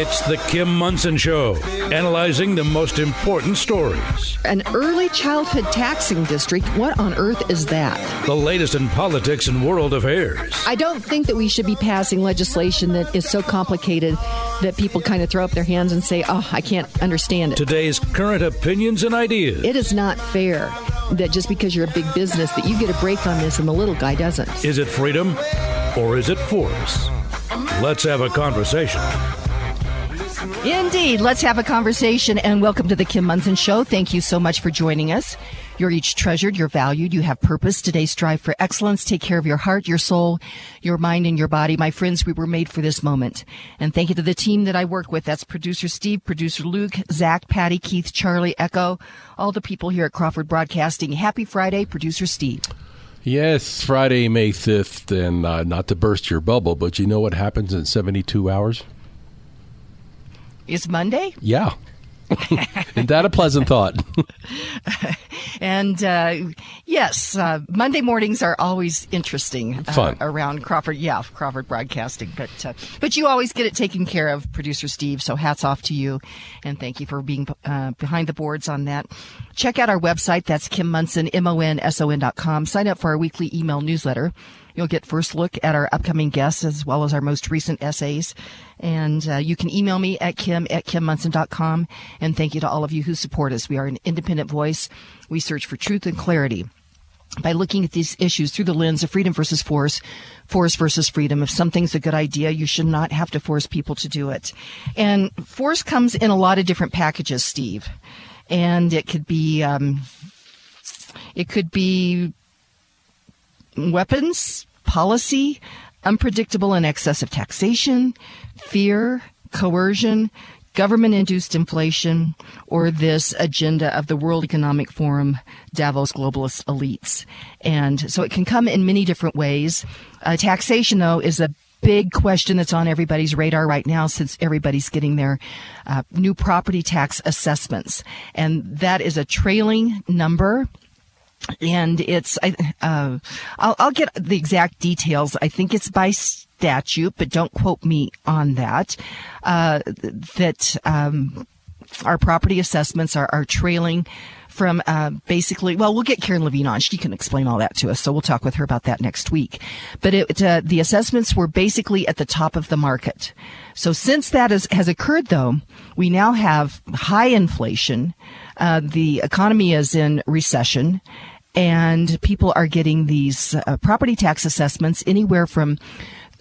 It's the Kim Monson Show, analyzing the most important stories. An early childhood taxing district, what on earth is that? The latest in politics and world affairs. I don't think that we should be passing legislation that is so complicated that people kind of throw up their hands and say, oh, I can't understand it. Today's current opinions and ideas. It is not fair that just because you're a big business that you get a break on this and the little guy doesn't. Is it freedom or is it force? Let's have a conversation. Indeed. Let's have a conversation and welcome to the Kim Monson Show. Thank you so much for joining us. You're each treasured, you're valued, you have purpose. Today, strive for excellence. Take care of your heart, your soul, your mind, and your body. My friends, we were made for this moment. And thank you to the team that I work with. That's producer Steve, producer Luke, Zach, Patty, Keith, Charlie, Echo, all the people here at Crawford Broadcasting. Happy Friday, producer Steve. Yes, Friday, May 5th, and uh, not to burst your bubble, but you know what happens in 72 hours? It's Monday? Yeah. Isn't that a pleasant thought? and uh, yes, uh, Monday mornings are always interesting. Uh, Fun around Crawford. Yeah, Crawford Broadcasting. But uh, but you always get it taken care of, producer Steve. So hats off to you, and thank you for being uh, behind the boards on that. Check out our website. That's Kim Monson, M O N S O N dot com. Sign up for our weekly email newsletter. You'll get first look at our upcoming guests as well as our most recent essays. And uh, you can email me at kim at kimmonson.com. And thank you to all of you who support us. We are an independent voice. We search for truth and clarity by looking at these issues through the lens of freedom versus force, force versus freedom. If something's a good idea, you should not have to force people to do it. And force comes in a lot of different packages, Steve. And it could be, um, it could be weapons, policy, unpredictable and excessive taxation, fear, coercion, government induced inflation, or this agenda of the World Economic Forum, Davos globalist elites. And so it can come in many different ways. Uh, taxation, though, is a big question that's on everybody's radar right now since everybody's getting their uh, new property tax assessments. And that is a trailing number and it's uh, I'll, I'll, get the exact details. I think it's by statute, but don't quote me on that. Uh, that um, our property assessments are, are trailing from uh, basically. Well, we'll get Karen Levine on; she can explain all that to us. So we'll talk with her about that next week. But it, uh, the assessments were basically at the top of the market. So since that is, has occurred, though, we now have high inflation. Uh, the economy is in recession and people are getting these uh, property tax assessments anywhere from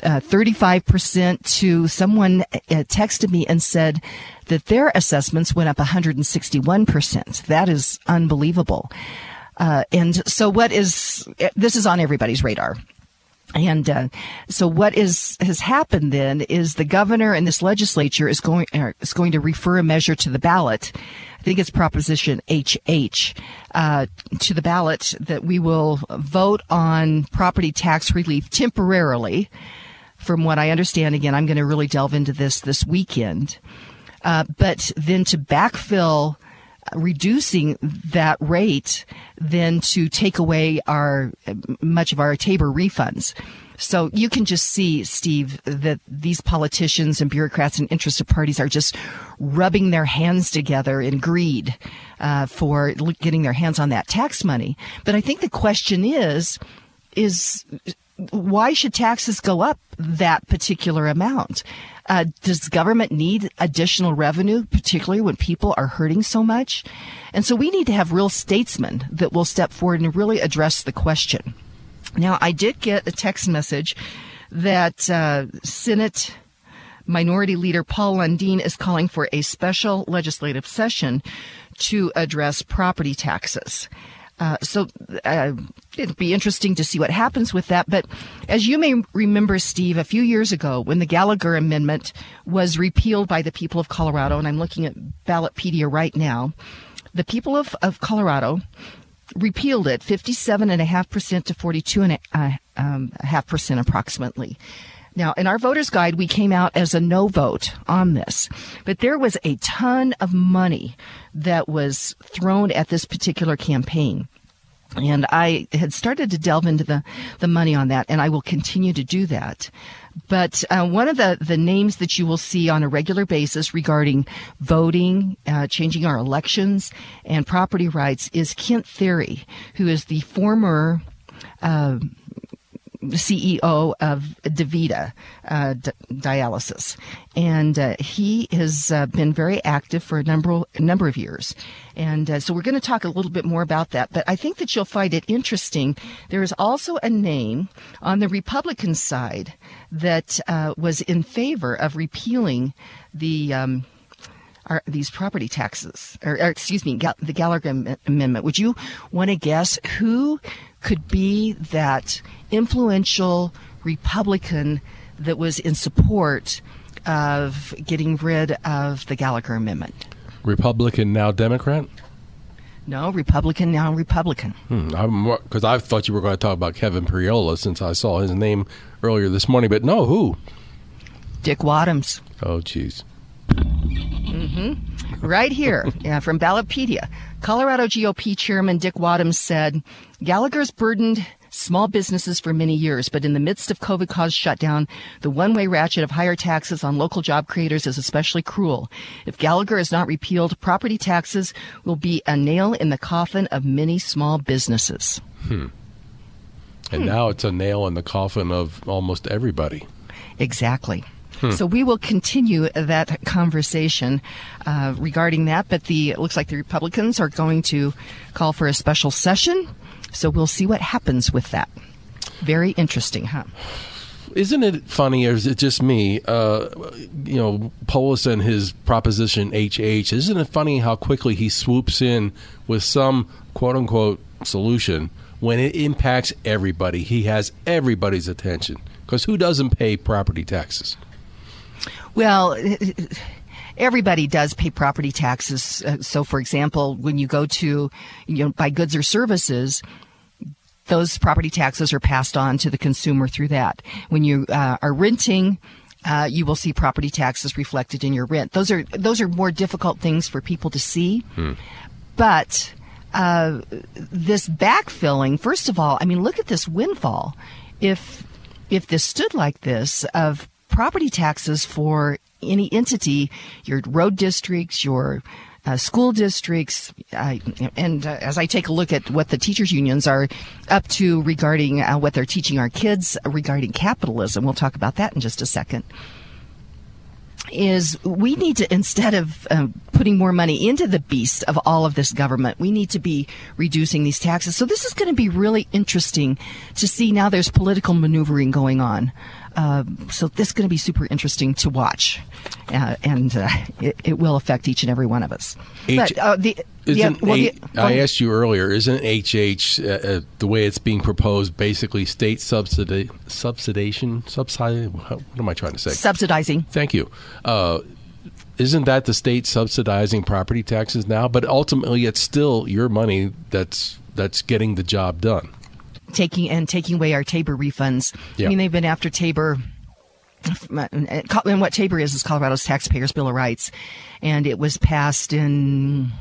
uh, 35% to someone uh, texted me and said that their assessments went up 161%. That is unbelievable. Uh, and so what is, this is on everybody's radar. And uh, so, what is has happened then is the governor and this legislature is going uh, is going to refer a measure to the ballot. I think it's Proposition HH uh, to the ballot that we will vote on property tax relief temporarily. From what I understand, again, I'm going to really delve into this this weekend. Uh, but then to backfill reducing that rate than to take away our much of our Tabor refunds. So you can just see, Steve, that these politicians and bureaucrats and interested parties are just rubbing their hands together in greed uh, for getting their hands on that tax money. But I think the question is, is why should taxes go up that particular amount? Uh, does government need additional revenue, particularly when people are hurting so much? And so we need to have real statesmen that will step forward and really address the question. Now, I did get a text message that uh, Senate Minority Leader Paul Lundeen is calling for a special legislative session to address property taxes. Uh, so uh, it'll be interesting to see what happens with that. But as you may remember, Steve, a few years ago when the Gallagher Amendment was repealed by the people of Colorado, and I'm looking at Ballotpedia right now, the people of, of Colorado repealed it 57.5% to 42.5% uh, um, approximately. Now, in our voter's guide, we came out as a no vote on this, but there was a ton of money that was thrown at this particular campaign. And I had started to delve into the, the money on that, and I will continue to do that. But uh, one of the, the names that you will see on a regular basis regarding voting, uh, changing our elections, and property rights is Kent Thiry, who is the former. Uh, CEO of DaVita uh, D- Dialysis, and uh, he has uh, been very active for a number number of years. And uh, so we're going to talk a little bit more about that. But I think that you'll find it interesting. There is also a name on the Republican side that uh, was in favor of repealing the. Um, are these property taxes, or, or excuse me, the Gallagher Amendment. Would you want to guess who could be that influential Republican that was in support of getting rid of the Gallagher Amendment? Republican, now Democrat? No, Republican, now Republican. Because hmm, I thought you were going to talk about Kevin Priola since I saw his name earlier this morning, but no, who? Dick Wadhams. Oh, jeez. Mm-hmm. Right here yeah, from Ballotpedia. Colorado GOP Chairman Dick Wadhams said Gallagher's burdened small businesses for many years, but in the midst of COVID caused shutdown, the one way ratchet of higher taxes on local job creators is especially cruel. If Gallagher is not repealed, property taxes will be a nail in the coffin of many small businesses. Hmm. And hmm. now it's a nail in the coffin of almost everybody. Exactly. Hmm. So we will continue that conversation uh, regarding that. But the it looks like the Republicans are going to call for a special session. So we'll see what happens with that. Very interesting, huh? Isn't it funny, or is it just me? Uh, you know, Polis and his proposition HH. Isn't it funny how quickly he swoops in with some quote unquote solution when it impacts everybody? He has everybody's attention because who doesn't pay property taxes? Well, everybody does pay property taxes. Uh, so, for example, when you go to, you know, buy goods or services, those property taxes are passed on to the consumer through that. When you uh, are renting, uh, you will see property taxes reflected in your rent. Those are those are more difficult things for people to see, hmm. but uh, this backfilling. First of all, I mean, look at this windfall. If if this stood like this of property taxes for any entity, your road districts, your uh, school districts, uh, and uh, as I take a look at what the teachers unions are up to regarding uh, what they're teaching our kids regarding capitalism, we'll talk about that in just a second. Is we need to instead of uh, putting more money into the beast of all of this government, we need to be reducing these taxes. So this is going to be really interesting to see. Now there's political maneuvering going on uh, so this is going to be super interesting to watch, uh, and uh, it, it, will affect each and every one of us. H- but uh, the, isn't well, the, I asked you earlier, isn't HH uh, the way it's being proposed basically state subsidi- subsidization? Subsidi- what am I trying to say? Subsidizing. Thank you isn't that the state subsidizing property taxes now? But ultimately, it's still your money that's that's getting the job done taking and taking away our Tabor refunds. I mean, they've been after Tabor. And what Tabor is is Colorado's Taxpayers Bill of Rights, and it was passed in,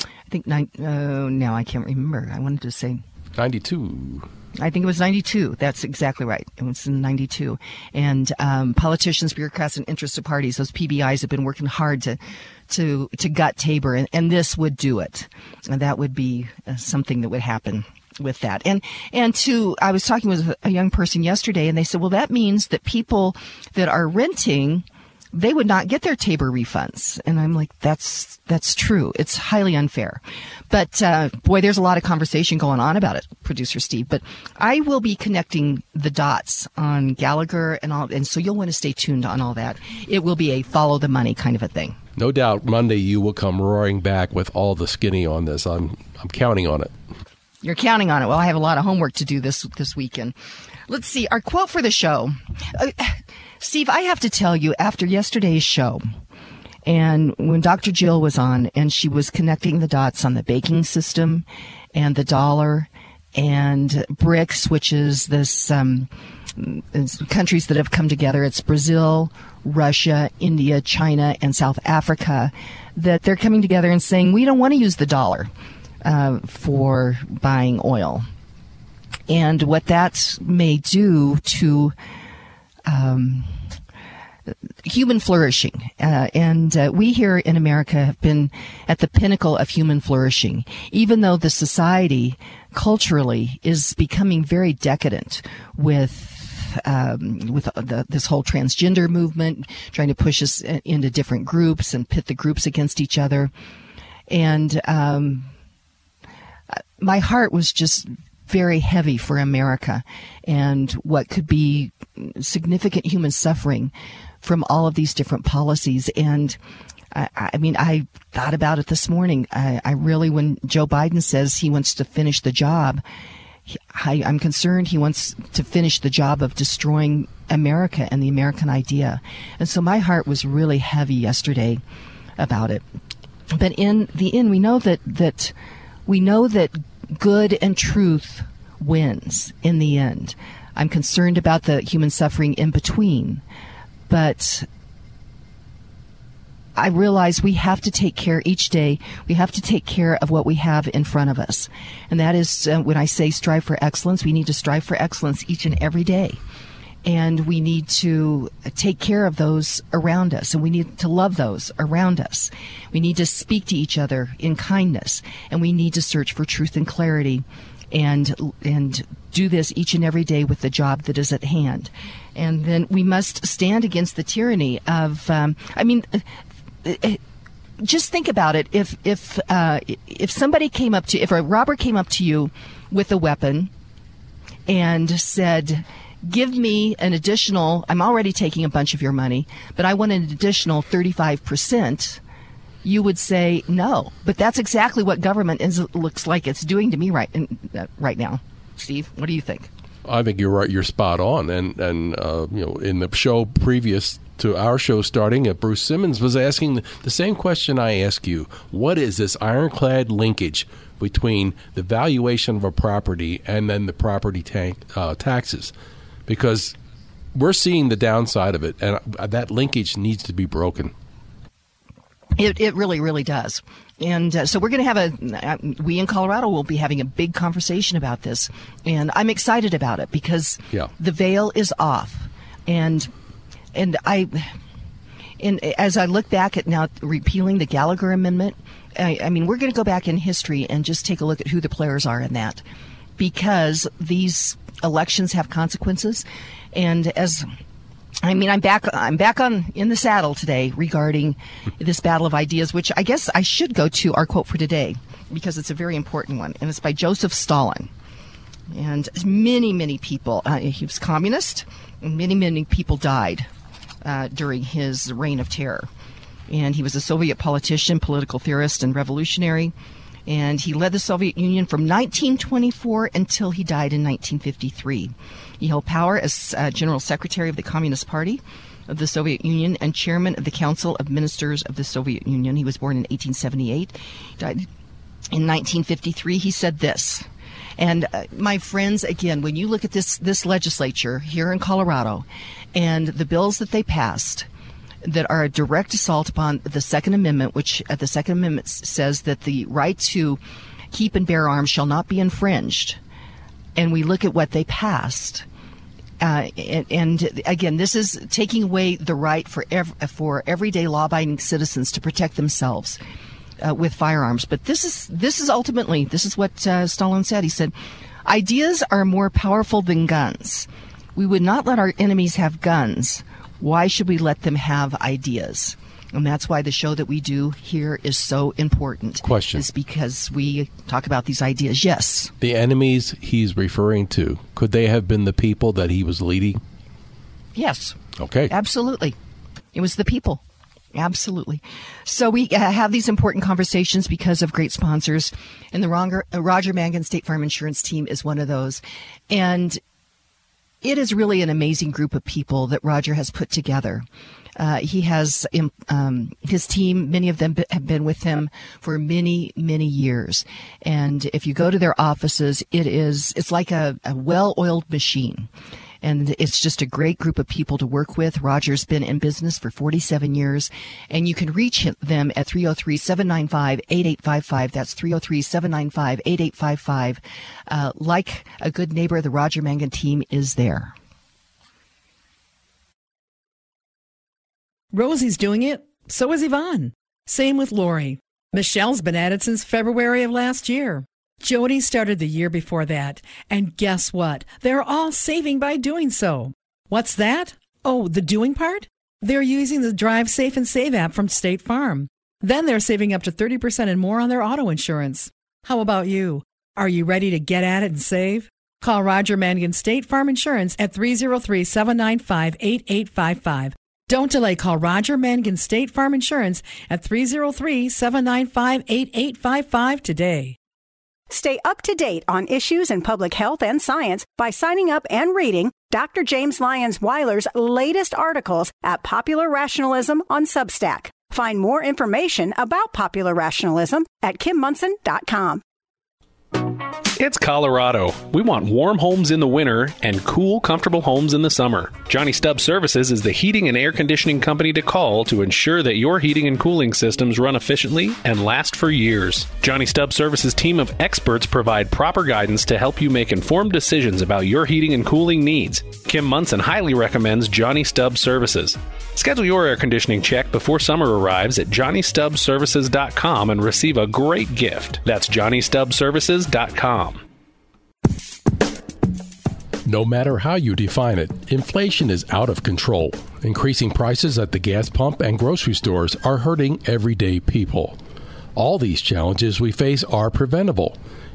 I think, nine, oh, now I can't remember. I wanted to say ninety-two. I think it was 92. That's exactly right. It was in 92. And um, politicians, bureaucrats, and interested parties, those PBIs have been working hard to to to gut Tabor, and, and this would do it. And that would be uh, something that would happen with that. And and to I was talking with a young person yesterday, and they said, well, that means that people that are renting they would not get their Tabor refunds. And I'm like, that's, that's true. It's highly unfair. But, uh, boy, there's a lot of conversation going on about it, producer Steve. But I will be connecting the dots on Gallagher and all, and so you'll want to stay tuned on all that. It will be a follow the money kind of a thing. No doubt Monday you will come roaring back with all the skinny on this. I'm, I'm counting on it. You're counting on it. Well, I have a lot of homework to do this this weekend. Let's see our quote for the show. Uh, Steve, I have to tell you, after yesterday's show, and when Dr. Jill was on and she was connecting the dots on the banking system and the dollar and BRICS, which is this um, countries that have come together. It's Brazil, Russia, India, China, and South Africa. That they're coming together and saying we don't want to use the dollar uh, for buying oil. And what that may do to um, human flourishing. Uh, and uh, we here in America have been at the pinnacle of human flourishing, even though the society culturally is becoming very decadent with. Um, with the, this whole transgender movement, trying to push us into different groups and pit the groups against each other, and um, my heart was just very heavy for America and what could be significant human suffering from all of these different policies. And I, I mean, I thought about it this morning. I, I, really, when Joe Biden says he wants to finish the job, I, I'm concerned he wants to finish the job of destroying America and the American idea. And so my heart was really heavy yesterday about it. But in the end, we know that, that we know that good and truth wins in the end. I'm concerned about the human suffering in between. But I realize we have to take care each day. We have to take care of what we have in front of us. And that is uh, when I say strive for excellence, we need to strive for excellence each and every day. And we need to take care of those around us and we need to love those around us. We need to speak to each other in kindness and we need to search for truth and clarity and, and do this each and every day with the job that is at hand. And then we must stand against the tyranny of, um, I mean, uh, uh, just think about it. If if uh, if somebody came up to if a robber came up to you with a weapon and said, "Give me an additional. I'm already taking a bunch of your money, but I want an additional 35 percent." You would say no, but that's exactly what government is, looks like it's doing to me right uh, right now. Steve, what do you think? I think you're right. You're spot on. And and uh, you know, in the show previous to our show starting, uh, Bruce Simmons was asking the, the same question I ask you: What is this ironclad linkage between the valuation of a property and then the property tank, uh, taxes? Because we're seeing the downside of it, and that linkage needs to be broken. It, it really, really does. And uh, so we're going to have a, uh, we in Colorado will be having a big conversation about this. And I'm excited about it because yeah. the veil is off. And, and I, and as I look back at now repealing the Gallagher Amendment, I, I mean, we're going to go back in history and just take a look at who the players are in that because these elections have consequences. And as I mean, I'm back. I'm back on in the saddle today regarding this battle of ideas, which I guess I should go to our quote for today because it's a very important one, and it's by Joseph Stalin. And many, many people. Uh, he was communist, and many, many people died uh, during his reign of terror. And he was a Soviet politician, political theorist, and revolutionary. And he led the Soviet Union from 1924 until he died in 1953. He held power as uh, General Secretary of the Communist Party of the Soviet Union and Chairman of the Council of Ministers of the Soviet Union. He was born in 1878, died in 1953. He said this. And uh, my friends, again, when you look at this this legislature here in Colorado, and the bills that they passed that are a direct assault upon the Second Amendment, which uh, the Second Amendment says that the right to keep and bear arms shall not be infringed, and we look at what they passed, uh, and, and, again, this is taking away the right for ev- for everyday law-abiding citizens to protect themselves uh, with firearms. But this is this is ultimately this is what uh, Stalin said. He said, "Ideas are more powerful than guns. We would not let our enemies have guns. Why should we let them have ideas?" And that's why the show that we do here is so important. Question. Is because we talk about these ideas. Yes. The enemies he's referring to, could they have been the people that he was leading? Yes. Okay. Absolutely. It was the people. Absolutely. So we uh, have these important conversations because of great sponsors, and the Roger, uh, Roger Mangan State Farm Insurance Team is one of those. And it is really an amazing group of people that Roger has put together. Uh, he has um, his team. Many of them have been with him for many, many years. And if you go to their offices, it is it's like a, a well-oiled machine. And it's just a great group of people to work with. Roger's been in business for 47 years, and you can reach them at 303-795-8855. That's 303-795-8855. Uh, like a good neighbor, the Roger Mangan team is there. Rosie's doing it. So is Yvonne. Same with Lori. Michelle's been at it since February of last year. Jody started the year before that. And guess what? They're all saving by doing so. What's that? Oh, the doing part? They're using the Drive Safe and Save app from State Farm. Then they're saving up to 30% and more on their auto insurance. How about you? Are you ready to get at it and save? Call Roger Mangan State Farm Insurance at 303 795 8855. Don't delay. Call Roger Mangan State Farm Insurance at 303 795 8855 today. Stay up to date on issues in public health and science by signing up and reading Dr. James Lyons Weiler's latest articles at Popular Rationalism on Substack. Find more information about popular rationalism at kimmonson.com. It's Colorado. We want warm homes in the winter and cool, comfortable homes in the summer. Johnny Stubb Services is the heating and air conditioning company to call to ensure that your heating and cooling systems run efficiently and last for years. Johnny Stubb Services team of experts provide proper guidance to help you make informed decisions about your heating and cooling needs. Kim Monson highly recommends Johnny Stubb Services. Schedule your air conditioning check before summer arrives at JohnnyStubbServices.com and receive a great gift. That's JohnnyStubbServices.com. No matter how you define it, inflation is out of control. Increasing prices at the gas pump and grocery stores are hurting everyday people. All these challenges we face are preventable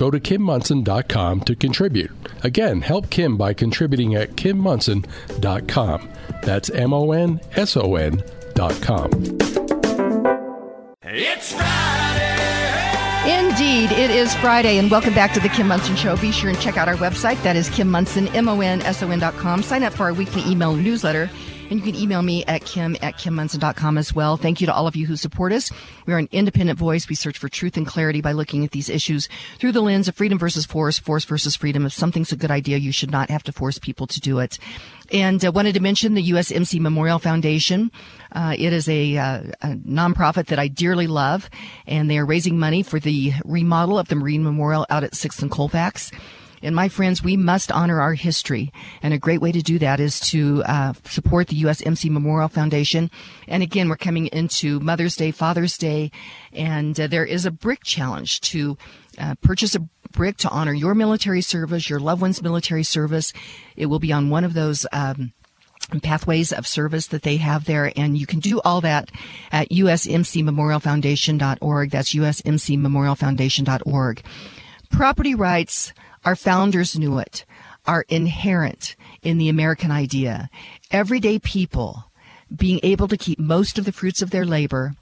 go to kimmonson.com to contribute. Again, help Kim by contributing at kimmonson.com. That's M O N S O N dot com. It's Friday. Indeed, it is Friday, and welcome back to the Kim Monson Show. Be sure and check out our website. That is Kim Monson, M O N S O N dot com. Sign up for our weekly email newsletter and you can email me at kim at kimmonson.com as well. Thank you to all of you who support us. We are an independent voice. We search for truth and clarity by looking at these issues through the lens of freedom versus force, force versus freedom. If something's a good idea, you should not have to force people to do it. And uh, wanted to mention the USMC Memorial Foundation. Uh, it is a, uh, a, nonprofit that I dearly love, and they are raising money for the remodel of the Marine Memorial out at 6th and Colfax. And my friends, we must honor our history. And a great way to do that is to uh, support the USMC Memorial Foundation. And again, we're coming into Mother's Day, Father's Day, and uh, there is a brick challenge to uh, purchase a brick to honor your military service, your loved one's military service. It will be on one of those. Um, pathways of service that they have there. And you can do all that at usmcmemorialfoundation.org. That's usmcmemorialfoundation.org. Property rights our founders knew it, are inherent in the American idea. Everyday people being able to keep most of the fruits of their labor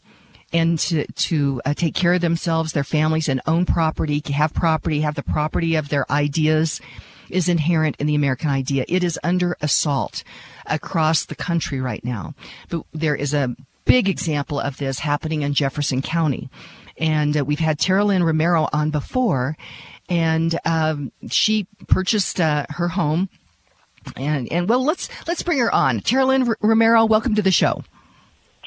and to, to uh, take care of themselves, their families, and own property, have property, have the property of their ideas is inherent in the American idea. It is under assault across the country right now. But there is a big example of this happening in Jefferson County. And uh, we've had Taralyn Romero on before, and um, she purchased uh, her home. And and well, let's let's bring her on. Taralyn R- Romero, welcome to the show.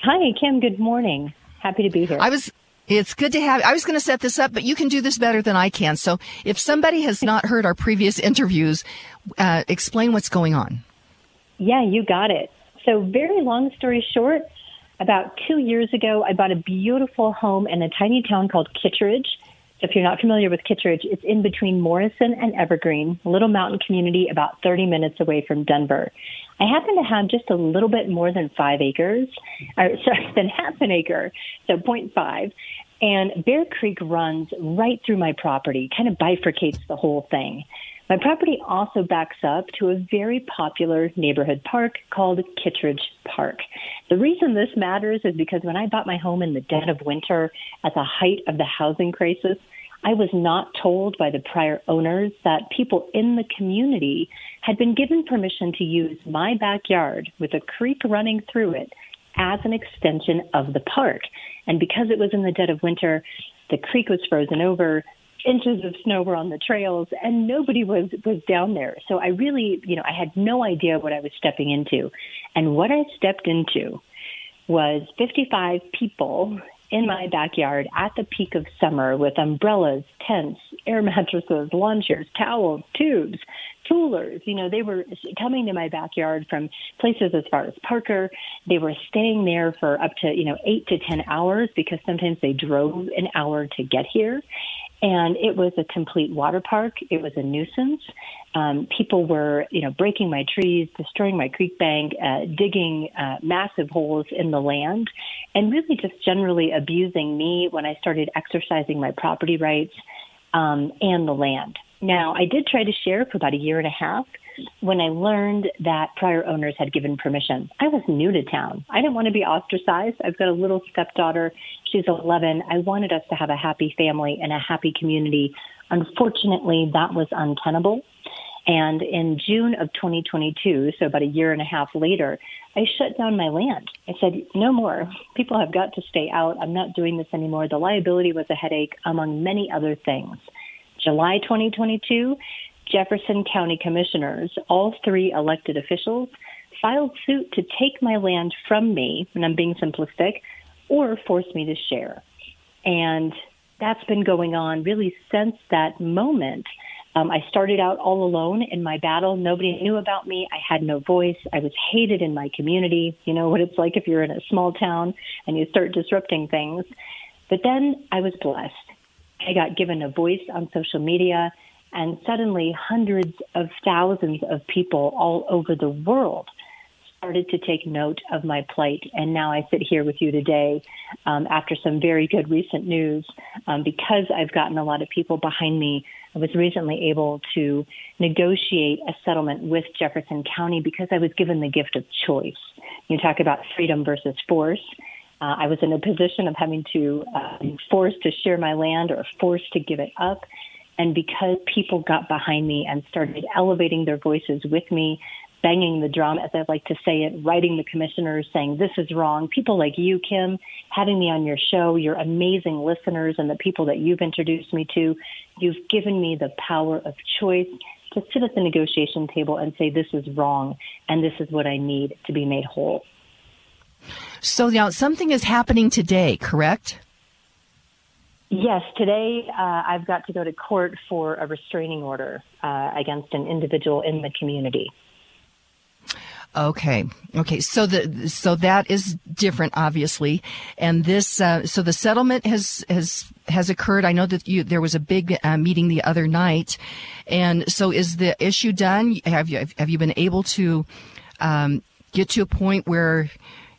Hi, Kim. Good morning. Happy to be here. I was. It's good to have. I was going to set this up, but you can do this better than I can. So, if somebody has not heard our previous interviews, uh, explain what's going on. Yeah, you got it. So, very long story short, about two years ago, I bought a beautiful home in a tiny town called Kittredge if you're not familiar with Kittredge, it's in between Morrison and Evergreen, a little mountain community about 30 minutes away from Denver. I happen to have just a little bit more than five acres, or sorry, than half an acre, so 0.5. And Bear Creek runs right through my property, kind of bifurcates the whole thing. My property also backs up to a very popular neighborhood park called Kittredge Park. The reason this matters is because when I bought my home in the dead of winter at the height of the housing crisis, I was not told by the prior owners that people in the community had been given permission to use my backyard with a creek running through it as an extension of the park. And because it was in the dead of winter, the creek was frozen over, inches of snow were on the trails, and nobody was was down there. So I really, you know, I had no idea what I was stepping into. And what I stepped into was 55 people in my backyard at the peak of summer with umbrellas, tents, air mattresses, lawn chairs, towels, tubes, coolers. You know, they were coming to my backyard from places as far as Parker. They were staying there for up to, you know, eight to 10 hours because sometimes they drove an hour to get here. And it was a complete water park. It was a nuisance. Um, people were, you know, breaking my trees, destroying my creek bank, uh, digging uh, massive holes in the land, and really just generally abusing me when I started exercising my property rights um, and the land. Now, I did try to share for about a year and a half when I learned that prior owners had given permission. I was new to town. I didn't want to be ostracized. I've got a little stepdaughter. She's 11. I wanted us to have a happy family and a happy community. Unfortunately, that was untenable. And in June of 2022, so about a year and a half later, I shut down my land. I said, no more. People have got to stay out. I'm not doing this anymore. The liability was a headache, among many other things. July 2022, Jefferson County commissioners, all three elected officials, filed suit to take my land from me, and I'm being simplistic, or force me to share. And that's been going on really since that moment. Um, I started out all alone in my battle. Nobody knew about me. I had no voice. I was hated in my community. You know what it's like if you're in a small town and you start disrupting things. But then I was blessed. I got given a voice on social media, and suddenly hundreds of thousands of people all over the world started to take note of my plight. And now I sit here with you today um, after some very good recent news. Um, because I've gotten a lot of people behind me, I was recently able to negotiate a settlement with Jefferson County because I was given the gift of choice. You talk about freedom versus force. Uh, I was in a position of having to uh, forced to share my land or forced to give it up. And because people got behind me and started elevating their voices with me, banging the drum, as I like to say it, writing the commissioners saying, this is wrong. People like you, Kim, having me on your show, your amazing listeners and the people that you've introduced me to, you've given me the power of choice to sit at the negotiation table and say, this is wrong and this is what I need to be made whole. So now something is happening today, correct? Yes, today uh, I've got to go to court for a restraining order uh, against an individual in the community. Okay. Okay. So the so that is different, obviously, and this uh, so the settlement has has has occurred. I know that you there was a big uh, meeting the other night, and so is the issue done? Have you have you been able to um, get to a point where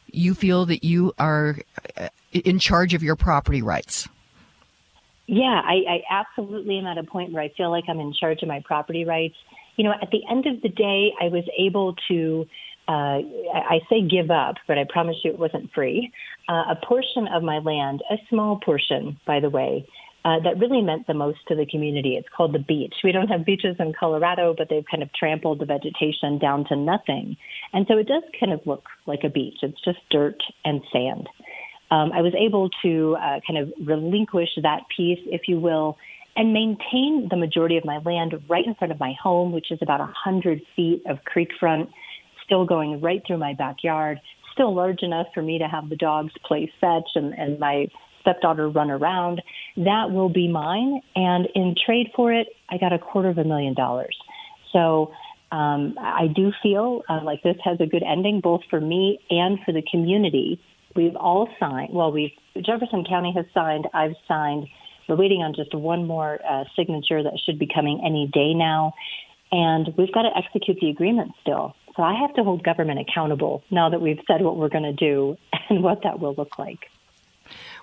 you feel that you are uh, in charge of your property rights? Yeah, I, I absolutely am at a point where I feel like I'm in charge of my property rights. You know, at the end of the day, I was able to, uh, I say give up, but I promise you it wasn't free, uh, a portion of my land, a small portion, by the way, uh, that really meant the most to the community. It's called the beach. We don't have beaches in Colorado, but they've kind of trampled the vegetation down to nothing. And so it does kind of look like a beach. It's just dirt and sand. Um, I was able to uh, kind of relinquish that piece, if you will, and maintain the majority of my land right in front of my home, which is about 100 feet of creek front, still going right through my backyard, still large enough for me to have the dogs play fetch and, and my stepdaughter run around. That will be mine. And in trade for it, I got a quarter of a million dollars. So um, I do feel uh, like this has a good ending, both for me and for the community. We've all signed. Well, we've Jefferson County has signed. I've signed. We're waiting on just one more uh, signature that should be coming any day now, and we've got to execute the agreement still. So I have to hold government accountable now that we've said what we're going to do and what that will look like.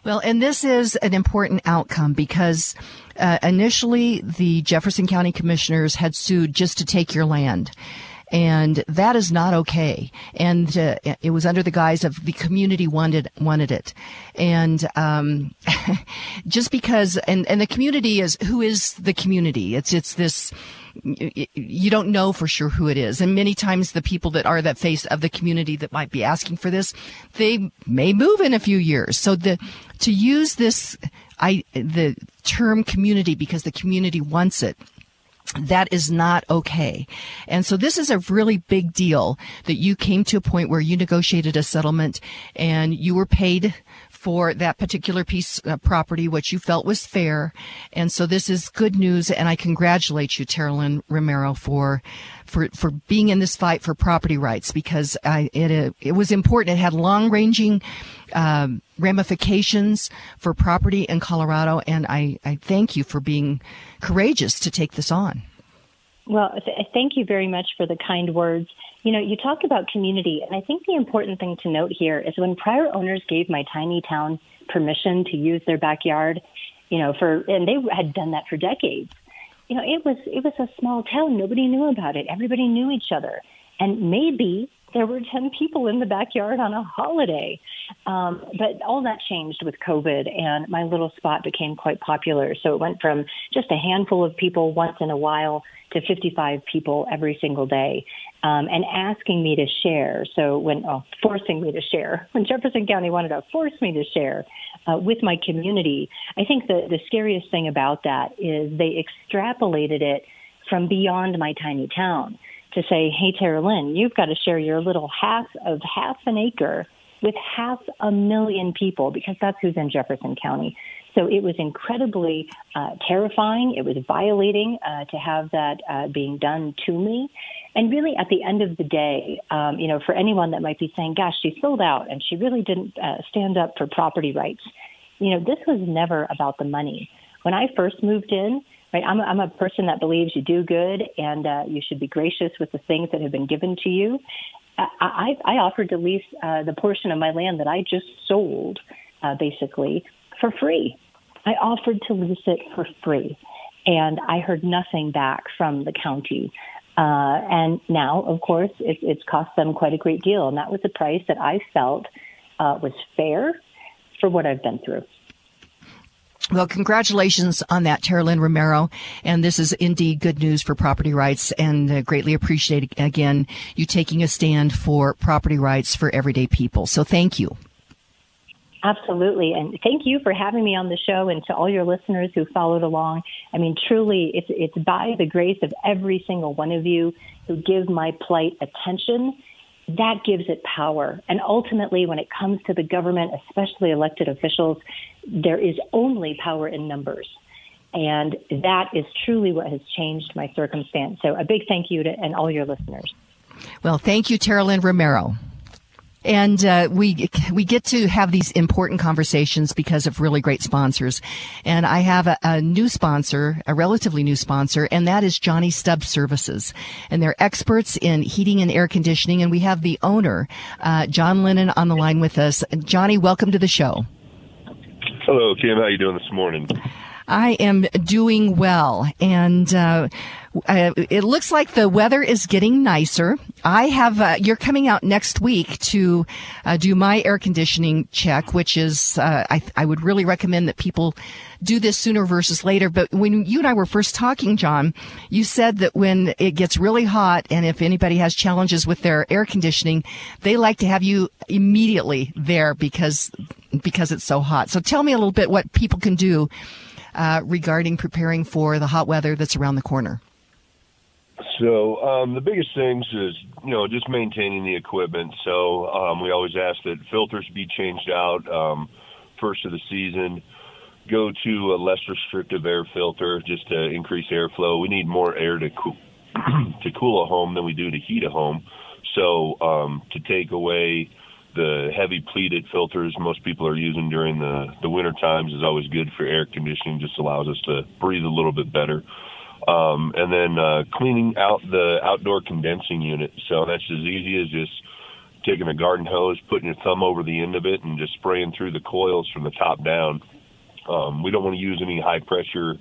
Well, and this is an important outcome because uh, initially the Jefferson County Commissioners had sued just to take your land and that is not okay. And uh, it was under the guise of the community wanted wanted it, and um, just because and and the community is who is the community? It's it's this you don't know for sure who it is. And many times the people that are that face of the community that might be asking for this, they may move in a few years. So the, to use this, I, the term community because the community wants it that is not okay. And so this is a really big deal that you came to a point where you negotiated a settlement and you were paid for that particular piece of property, which you felt was fair. And so this is good news. And I congratulate you, Taralyn Romero, for, for, for being in this fight for property rights because I, it, it was important. It had long ranging, um, ramifications for property in Colorado. And I, I thank you for being courageous to take this on. Well, th- thank you very much for the kind words. You know, you talk about community, and I think the important thing to note here is when prior owners gave my tiny town permission to use their backyard, you know, for and they had done that for decades. You know, it was it was a small town. Nobody knew about it. Everybody knew each other, and maybe there were 10 people in the backyard on a holiday. Um, but all that changed with COVID, and my little spot became quite popular. So it went from just a handful of people once in a while to 55 people every single day. Um, and asking me to share. So when oh, forcing me to share, when Jefferson County wanted to force me to share uh, with my community, I think the the scariest thing about that is they extrapolated it from beyond my tiny town to say, hey, Taralyn, you've got to share your little half of half an acre with half a million people because that's who's in Jefferson County. So it was incredibly uh, terrifying. It was violating uh, to have that uh, being done to me. And really, at the end of the day, um, you know, for anyone that might be saying, gosh, she sold out and she really didn't uh, stand up for property rights, you know, this was never about the money. When I first moved in, right? I'm a, I'm a person that believes you do good and uh, you should be gracious with the things that have been given to you. I, I, I offered to lease uh, the portion of my land that I just sold, uh, basically, for free. I offered to lease it for free, and I heard nothing back from the county. Uh, and now, of course, it, it's cost them quite a great deal, and that was a price that I felt uh, was fair for what I've been through. Well, congratulations on that, Taralyn Romero. And this is indeed good news for property rights and uh, greatly appreciate again you taking a stand for property rights for everyday people. So thank you. Absolutely. And thank you for having me on the show and to all your listeners who followed along. I mean, truly, it's, it's by the grace of every single one of you who give my plight attention that gives it power. And ultimately, when it comes to the government, especially elected officials, there is only power in numbers. And that is truly what has changed my circumstance. So a big thank you to and all your listeners. Well, thank you, Taralyn Romero. And uh, we we get to have these important conversations because of really great sponsors. And I have a, a, new sponsor, a relatively new sponsor, and that is Johnny Stubb Services. And they're experts in heating and air conditioning. And we have the owner, uh, John Lennon, on the line with us. Johnny, welcome to the show. Hello, Kim. How are you doing this morning? I am doing well, and uh, uh, it looks like the weather is getting nicer. I have uh, you're coming out next week to uh, do my air conditioning check, which is uh, I, I would really recommend that people do this sooner versus later. But when you and I were first talking, John, you said that when it gets really hot, and if anybody has challenges with their air conditioning, they like to have you immediately there because because it's so hot. So tell me a little bit what people can do uh, regarding preparing for the hot weather that's around the corner? So um, the biggest things is you know just maintaining the equipment. So um, we always ask that filters be changed out um, first of the season. Go to a less restrictive air filter just to increase airflow. We need more air to cool to cool a home than we do to heat a home. So um, to take away the heavy pleated filters most people are using during the the winter times is always good for air conditioning. Just allows us to breathe a little bit better. Um, and then uh, cleaning out the outdoor condensing unit. So that's as easy as just taking a garden hose, putting your thumb over the end of it, and just spraying through the coils from the top down. Um, we don't want to use any high pressure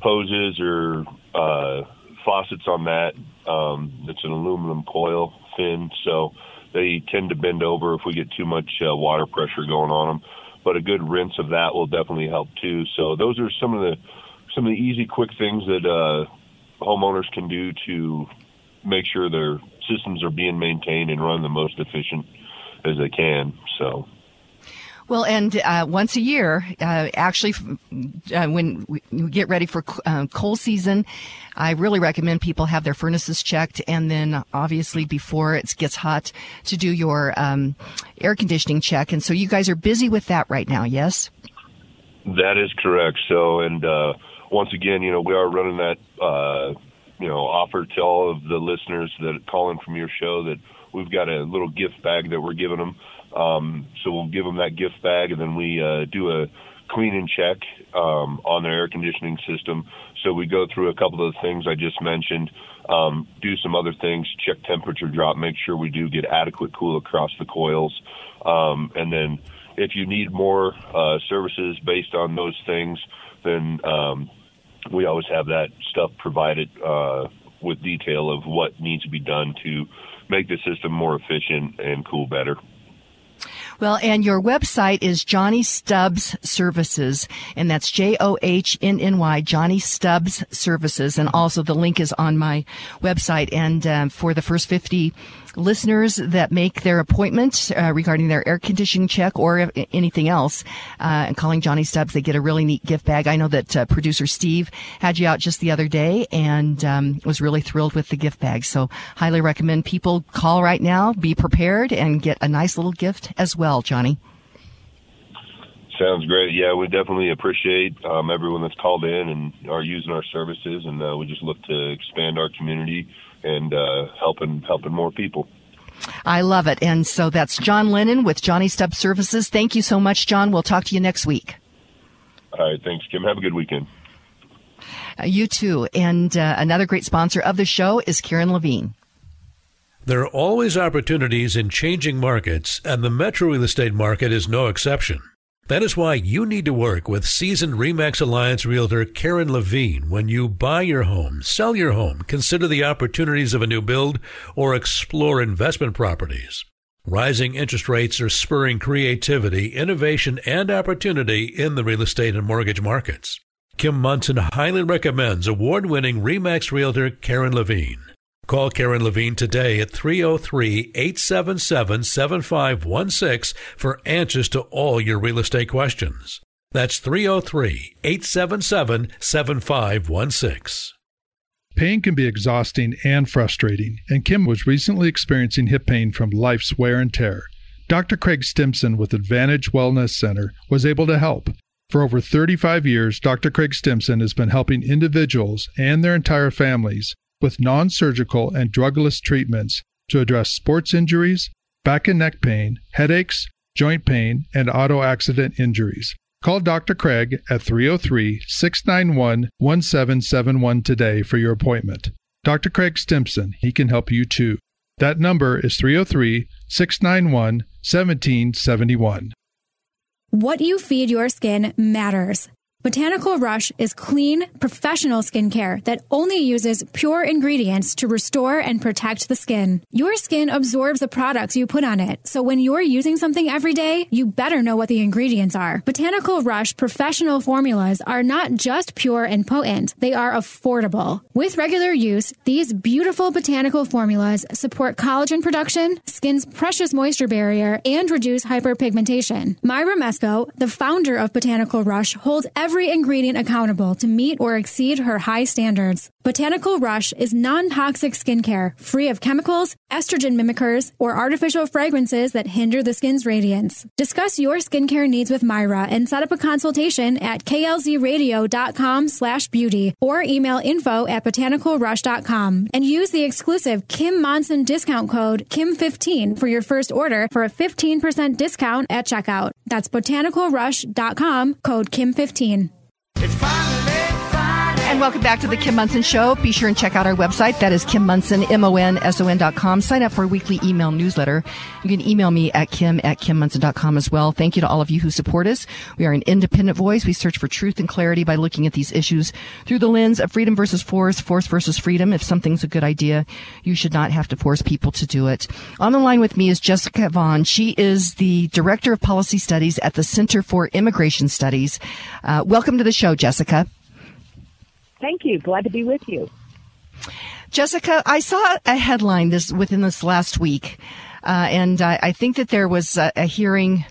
hoses or uh, faucets on that. Um, it's an aluminum coil fin, so they tend to bend over if we get too much uh, water pressure going on them. But a good rinse of that will definitely help too. So those are some of the some of the easy, quick things that uh, homeowners can do to make sure their systems are being maintained and run the most efficient as they can. So. Well, and uh, once a year, uh, actually, uh, when we get ready for uh, cold season, I really recommend people have their furnaces checked, and then obviously before it gets hot, to do your um, air conditioning check. And so you guys are busy with that right now, yes? That is correct. So, and uh, once again, you know, we are running that, uh, you know, offer to all of the listeners that call in from your show that we've got a little gift bag that we're giving them. Um, so we'll give them that gift bag, and then we uh, do a clean and check um, on their air conditioning system. So we go through a couple of the things I just mentioned, um, do some other things, check temperature drop, make sure we do get adequate cool across the coils, um, and then if you need more uh, services based on those things, then um, we always have that stuff provided uh, with detail of what needs to be done to make the system more efficient and cool better. Well, and your website is Johnny Stubbs Services, and that's J O H N N Y, Johnny Stubbs Services. And also the link is on my website. And um, for the first 50 listeners that make their appointment uh, regarding their air conditioning check or anything else, uh, and calling Johnny Stubbs, they get a really neat gift bag. I know that uh, producer Steve had you out just the other day and um, was really thrilled with the gift bag. So highly recommend people call right now, be prepared, and get a nice little gift as well, Johnny. Sounds great. Yeah, we definitely appreciate um, everyone that's called in and are using our services, and uh, we just look to expand our community and uh, helping helping more people. I love it. And so that's John Lennon with Johnny Stubbs Services. Thank you so much, John. We'll talk to you next week. All right. Thanks, Kim. Have a good weekend. Uh, you too. And uh, another great sponsor of the show is Karen Levine. There are always opportunities in changing markets, and the metro real estate market is no exception. That is why you need to work with seasoned REMAX Alliance realtor Karen Levine when you buy your home, sell your home, consider the opportunities of a new build, or explore investment properties. Rising interest rates are spurring creativity, innovation, and opportunity in the real estate and mortgage markets. Kim Monson highly recommends award winning REMAX realtor Karen Levine. Call Karen Levine today at 303 877 7516 for answers to all your real estate questions. That's 303 877 7516. Pain can be exhausting and frustrating, and Kim was recently experiencing hip pain from life's wear and tear. Dr. Craig Stimson with Advantage Wellness Center was able to help. For over 35 years, Dr. Craig Stimson has been helping individuals and their entire families with non surgical and drugless treatments to address sports injuries, back and neck pain, headaches, joint pain, and auto accident injuries. Call Dr. Craig at 303 691 1771 today for your appointment. Dr. Craig Stimson, he can help you too. That number is 303 691 1771. What you feed your skin matters. Botanical Rush is clean, professional skincare that only uses pure ingredients to restore and protect the skin. Your skin absorbs the products you put on it, so when you're using something every day, you better know what the ingredients are. Botanical Rush professional formulas are not just pure and potent, they are affordable. With regular use, these beautiful botanical formulas support collagen production, skin's precious moisture barrier, and reduce hyperpigmentation. Myra Mesko, the founder of Botanical Rush, holds every every ingredient accountable to meet or exceed her high standards. Botanical Rush is non-toxic skincare, free of chemicals, estrogen mimickers, or artificial fragrances that hinder the skin's radiance. Discuss your skincare needs with Myra and set up a consultation at klzradio.com slash beauty or email info at botanicalrush.com and use the exclusive Kim Monson discount code KIM15 for your first order for a 15% discount at checkout. That's botanicalrush.com, code KIM15. It's fine. And welcome back to the Kim Monson Show. Be sure and check out our website. That is Kim Monson, M-O-N-S-O-N dot com. Sign up for a weekly email newsletter. You can email me at kim at kimmonson.com as well. Thank you to all of you who support us. We are an independent voice. We search for truth and clarity by looking at these issues through the lens of freedom versus force, force versus freedom. If something's a good idea, you should not have to force people to do it. On the line with me is Jessica Vaughan. She is the Director of Policy Studies at the Center for Immigration Studies. Uh, welcome to the show, Jessica. Thank you. Glad to be with you. Jessica, I saw a headline this within this last week, uh, and I, I, think that there was a, a hearing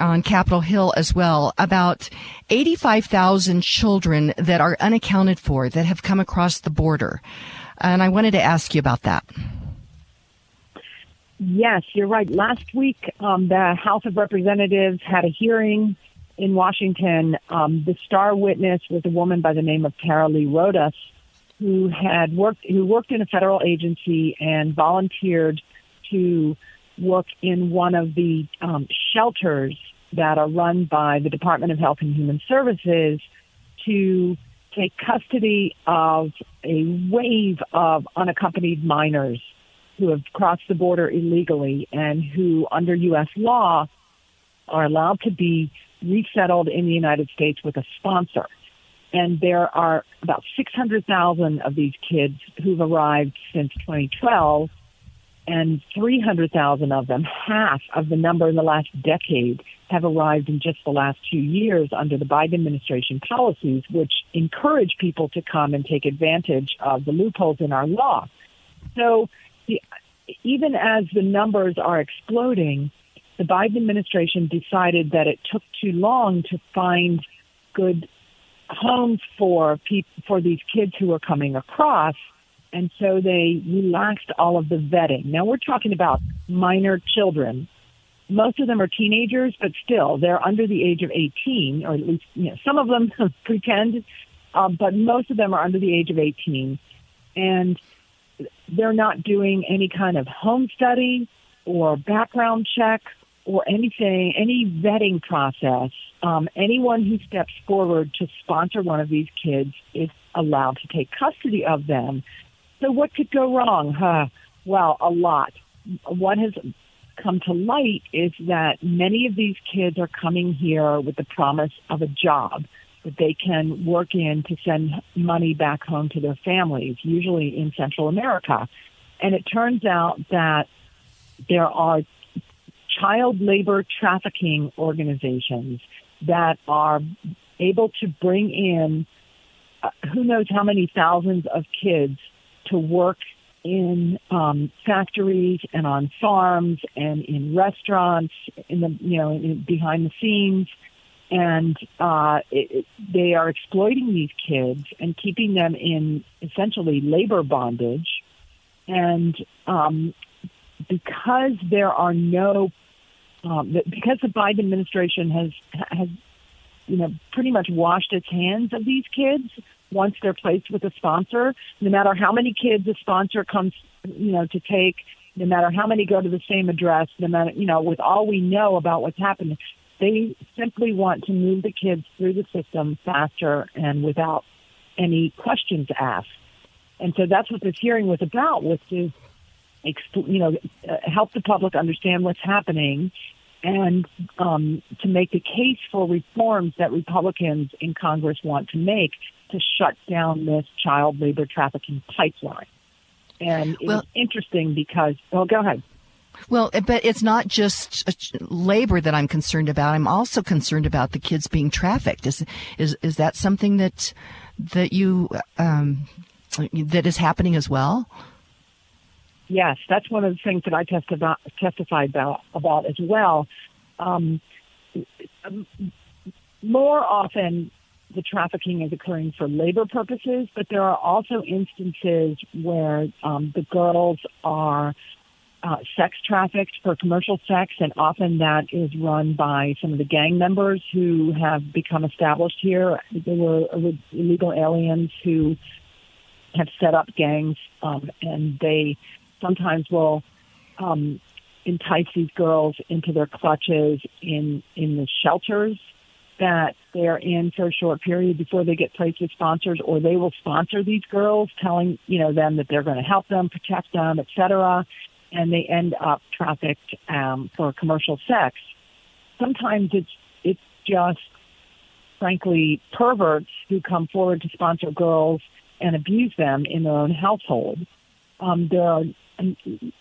on Capitol Hill as well about 85,000 children that are unaccounted for that have come across the border. And I wanted to ask you about that. Yes, you're right. Last week, um, the House of Representatives had a hearing in Washington. Um, the star witness was a woman by the name of Tara Lee Rodas, who had worked who worked in a federal agency and volunteered to work in one of the um, shelters that are run by the Department of Health and Human Services to take custody of a wave of unaccompanied minors who have crossed the border illegally and who, under U.S. law, are allowed to be resettled in the United States with a sponsor. And there are about 600,000 of these kids who've arrived since 2012, and 300,000 of them, half of the number in the last decade, have arrived in just the last two years under the Biden administration policies, which encourage people to come and take advantage of the loopholes in our law. So the, even as the numbers are exploding, the Biden administration decided that it took too long to find good homes for people, for these kids who were coming across. And so they relaxed all of the vetting. Now we're talking about minor children. Most of them are teenagers, but still they're under the age of 18, or at least you know, some of them pretend, um, but most of them are under the age of 18. And they're not doing any kind of home study or background check or anything, any vetting process. Um, anyone who steps forward to sponsor one of these kids is allowed to take custody of them. So what could go wrong? Huh? Well, a lot. What has come to light is that many of these kids are coming here with the promise of a job that they can work in to send money back home to their families, usually in Central America. And it turns out that there are child labor trafficking organizations that are able to bring in uh, who knows how many thousands of kids to work in um, factories and on farms and in restaurants in the you know in, behind the scenes and uh, it, it, they are exploiting these kids and keeping them in essentially labor bondage. And um, because there are no, um, because the Biden administration has has you know pretty much washed its hands of these kids once they're placed with a sponsor. No matter how many kids a sponsor comes, you know, to take, no matter how many go to the same address, no matter you know, with all we know about what's happened, they simply want to move the kids through the system faster and without any questions asked. And so that's what this hearing was about, was to, you know, uh, help the public understand what's happening and um, to make the case for reforms that Republicans in Congress want to make to shut down this child labor trafficking pipeline. And it's well, interesting because, oh, go ahead. Well, but it's not just labor that I'm concerned about. I'm also concerned about the kids being trafficked. Is is is that something that that you um, that is happening as well? Yes, that's one of the things that I testified testified about about as well. Um, more often, the trafficking is occurring for labor purposes, but there are also instances where um, the girls are uh, sex trafficked for commercial sex, and often that is run by some of the gang members who have become established here. There were illegal aliens who have set up gangs, um, and they sometimes will um, entice these girls into their clutches in in the shelters that they're in for a short period before they get placed with sponsors, or they will sponsor these girls, telling you know them that they're going to help them, protect them, etc., and they end up trafficked um, for commercial sex. Sometimes it's it's just frankly perverts who come forward to sponsor girls and abuse them in their own household. Um, there are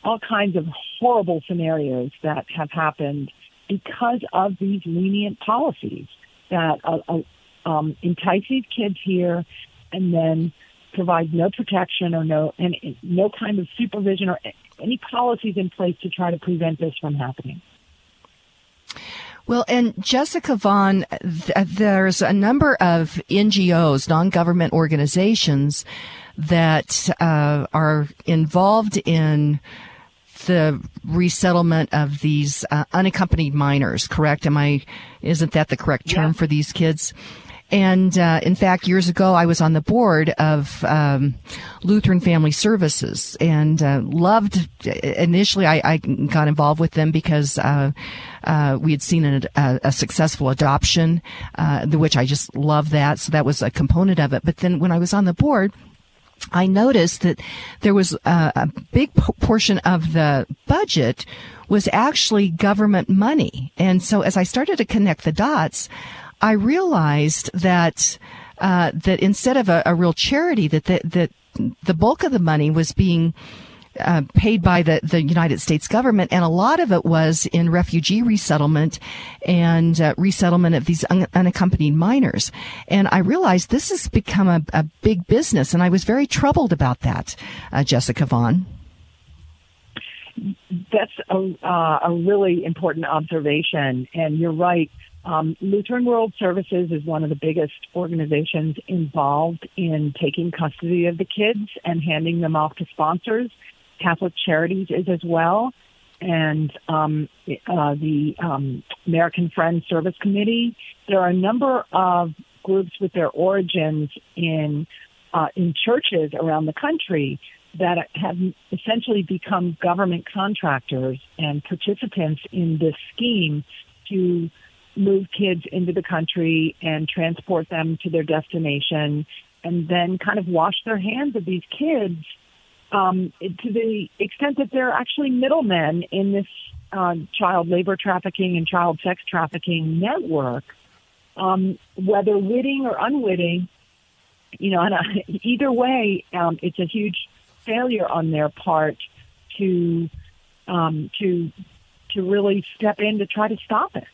all kinds of horrible scenarios that have happened because of these lenient policies that uh, uh, um, entice these kids here and then provide no protection or no and no kind of supervision or any policies in place to try to prevent this from happening. Well, and Jessica Vaughan, th- there's a number of NGOs, non-government organizations that uh, are involved in the resettlement of these uh, unaccompanied minors. Correct? Am I? Isn't that the correct term yeah. for these kids? And uh, in fact, years ago, I was on the board of um, Lutheran Family Services and uh, loved. Initially, I, I, got involved with them because uh, uh we had seen a, a successful adoption, uh, which I just love that. So that was a component of it. But then when I was on the board, I noticed that there was a, a big portion of the budget was actually government money. And so as I started to connect the dots, I realized that uh, that instead of a, a real charity, that the, that the bulk of the money was being uh, paid by the, the United States government, and a lot of it was in refugee resettlement and uh, resettlement of these un- unaccompanied minors. And I realized this has become a, a, big business, and I was very troubled about that, uh, Jessica Vaughan. That's a, uh, a really important observation, and you're right. Um, Lutheran World Services is one of the biggest organizations involved in taking custody of the kids and handing them off to sponsors. Catholic Charities is as well, and um, uh, the um, American Friends Service Committee. There are a number of groups with their origins in uh, in churches around the country that have essentially become government contractors and participants in this scheme to move kids into the country and transport them to their destination and then kind of wash their hands of these kids um, to the extent that they're actually middlemen in this uh, child labor trafficking and child sex trafficking network, um, whether witting or unwitting, you know, and uh, either way, um, it's a huge failure on their part to um, to to really step in to try to stop it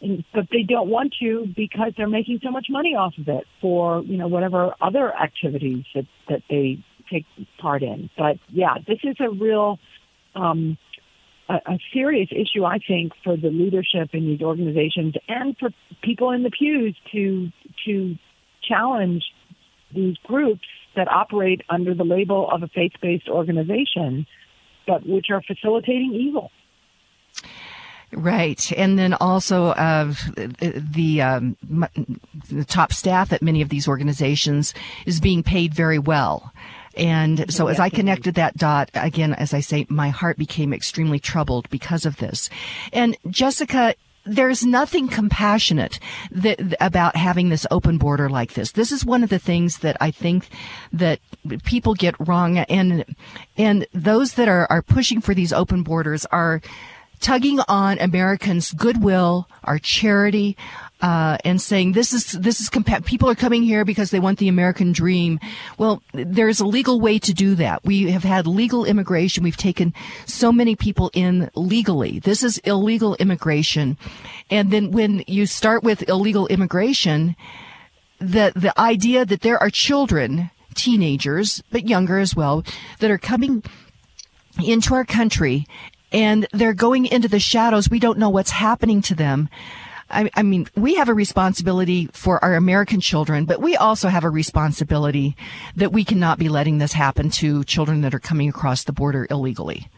but they don't want to because they're making so much money off of it for you know whatever other activities that that they take part in. But yeah, this is a real um, a, a serious issue, I think, for the leadership in these organizations and for people in the pews to to challenge these groups that operate under the label of a faith-based organization, but which are facilitating evil. Right, and then also uh, the um, the top staff at many of these organizations is being paid very well. And so as I connected that dot, again, as I say, my heart became extremely troubled because of this. And Jessica, there's nothing compassionate that, about having this open border like this. This is one of the things that I think that people get wrong and, and those that are, are pushing for these open borders are, tugging on Americans' goodwill, our charity, uh, and saying this is this is compa- people are coming here because they want the American dream. Well, there's a legal way to do that. We have had legal immigration. We've taken so many people in legally. This is illegal immigration, and then when you start with illegal immigration, the the idea that there are children, teenagers, but younger as well, that are coming into our country and they're going into the shadows. We don't know what's happening to them. I, I, mean, we have a responsibility for our American children, but we also have a responsibility that we cannot be letting this happen to children that are coming across the border illegally.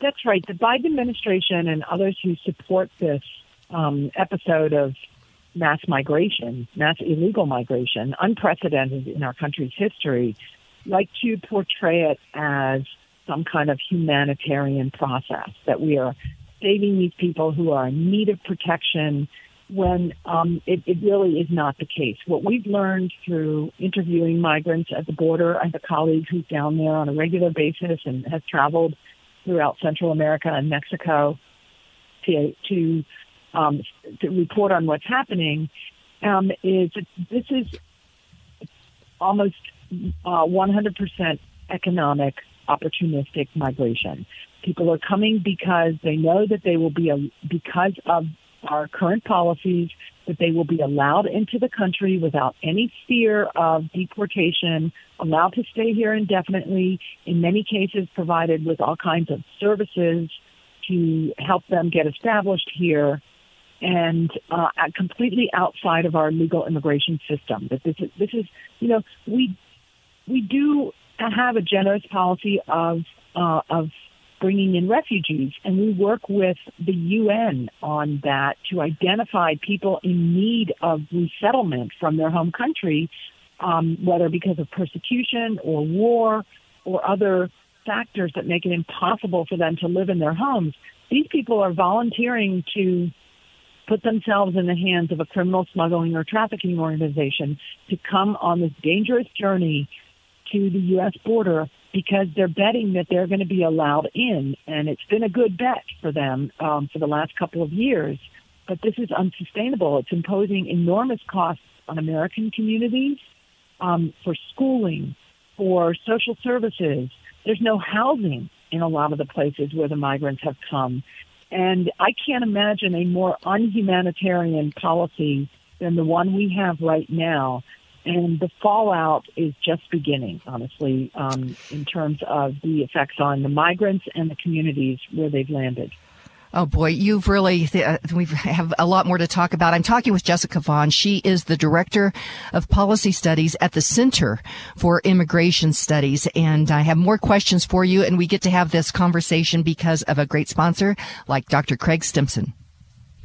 That's right. The Biden administration and others who support this um, episode of mass migration, mass illegal migration, unprecedented in our country's history, like to portray it as some kind of humanitarian process, that we are saving these people who are in need of protection when um, it, it really is not the case. What we've learned through interviewing migrants at the border, I have a colleague who's down there on a regular basis and has traveled throughout Central America and Mexico to to, um, to report on what's happening. Um, is this is almost uh, 100% economic opportunistic migration. People are coming because they know that they will be a, because of our current policies that they will be allowed into the country without any fear of deportation, allowed to stay here indefinitely, in many cases provided with all kinds of services to help them get established here and uh, completely outside of our legal immigration system. That this is, this is, you know, we we do have a generous policy of uh, of bringing in refugees, and we work with the UN on that to identify people in need of resettlement from their home country, um, whether because of persecution or war or other factors that make it impossible for them to live in their homes. These people are volunteering to put themselves in the hands of a criminal smuggling or trafficking organization to come on this dangerous journey to the U.S. border because they're betting that they're going to be allowed in, and it's been a good bet for them um, for the last couple of years. But this is unsustainable. It's imposing enormous costs on American communities um, for schooling, for social services. There's no housing in a lot of the places where the migrants have come. And I can't imagine a more unhumanitarian policy than the one we have right now and the fallout is just beginning, honestly, um, in terms of the effects on the migrants and the communities where they've landed. Oh boy, you've really, uh, we have a lot more to talk about. I'm talking with Jessica Vaughan. She is the Director of Policy Studies at the Center for Immigration Studies. And I have more questions for you. And we get to have this conversation because of a great sponsor like Dr. Craig Stimson.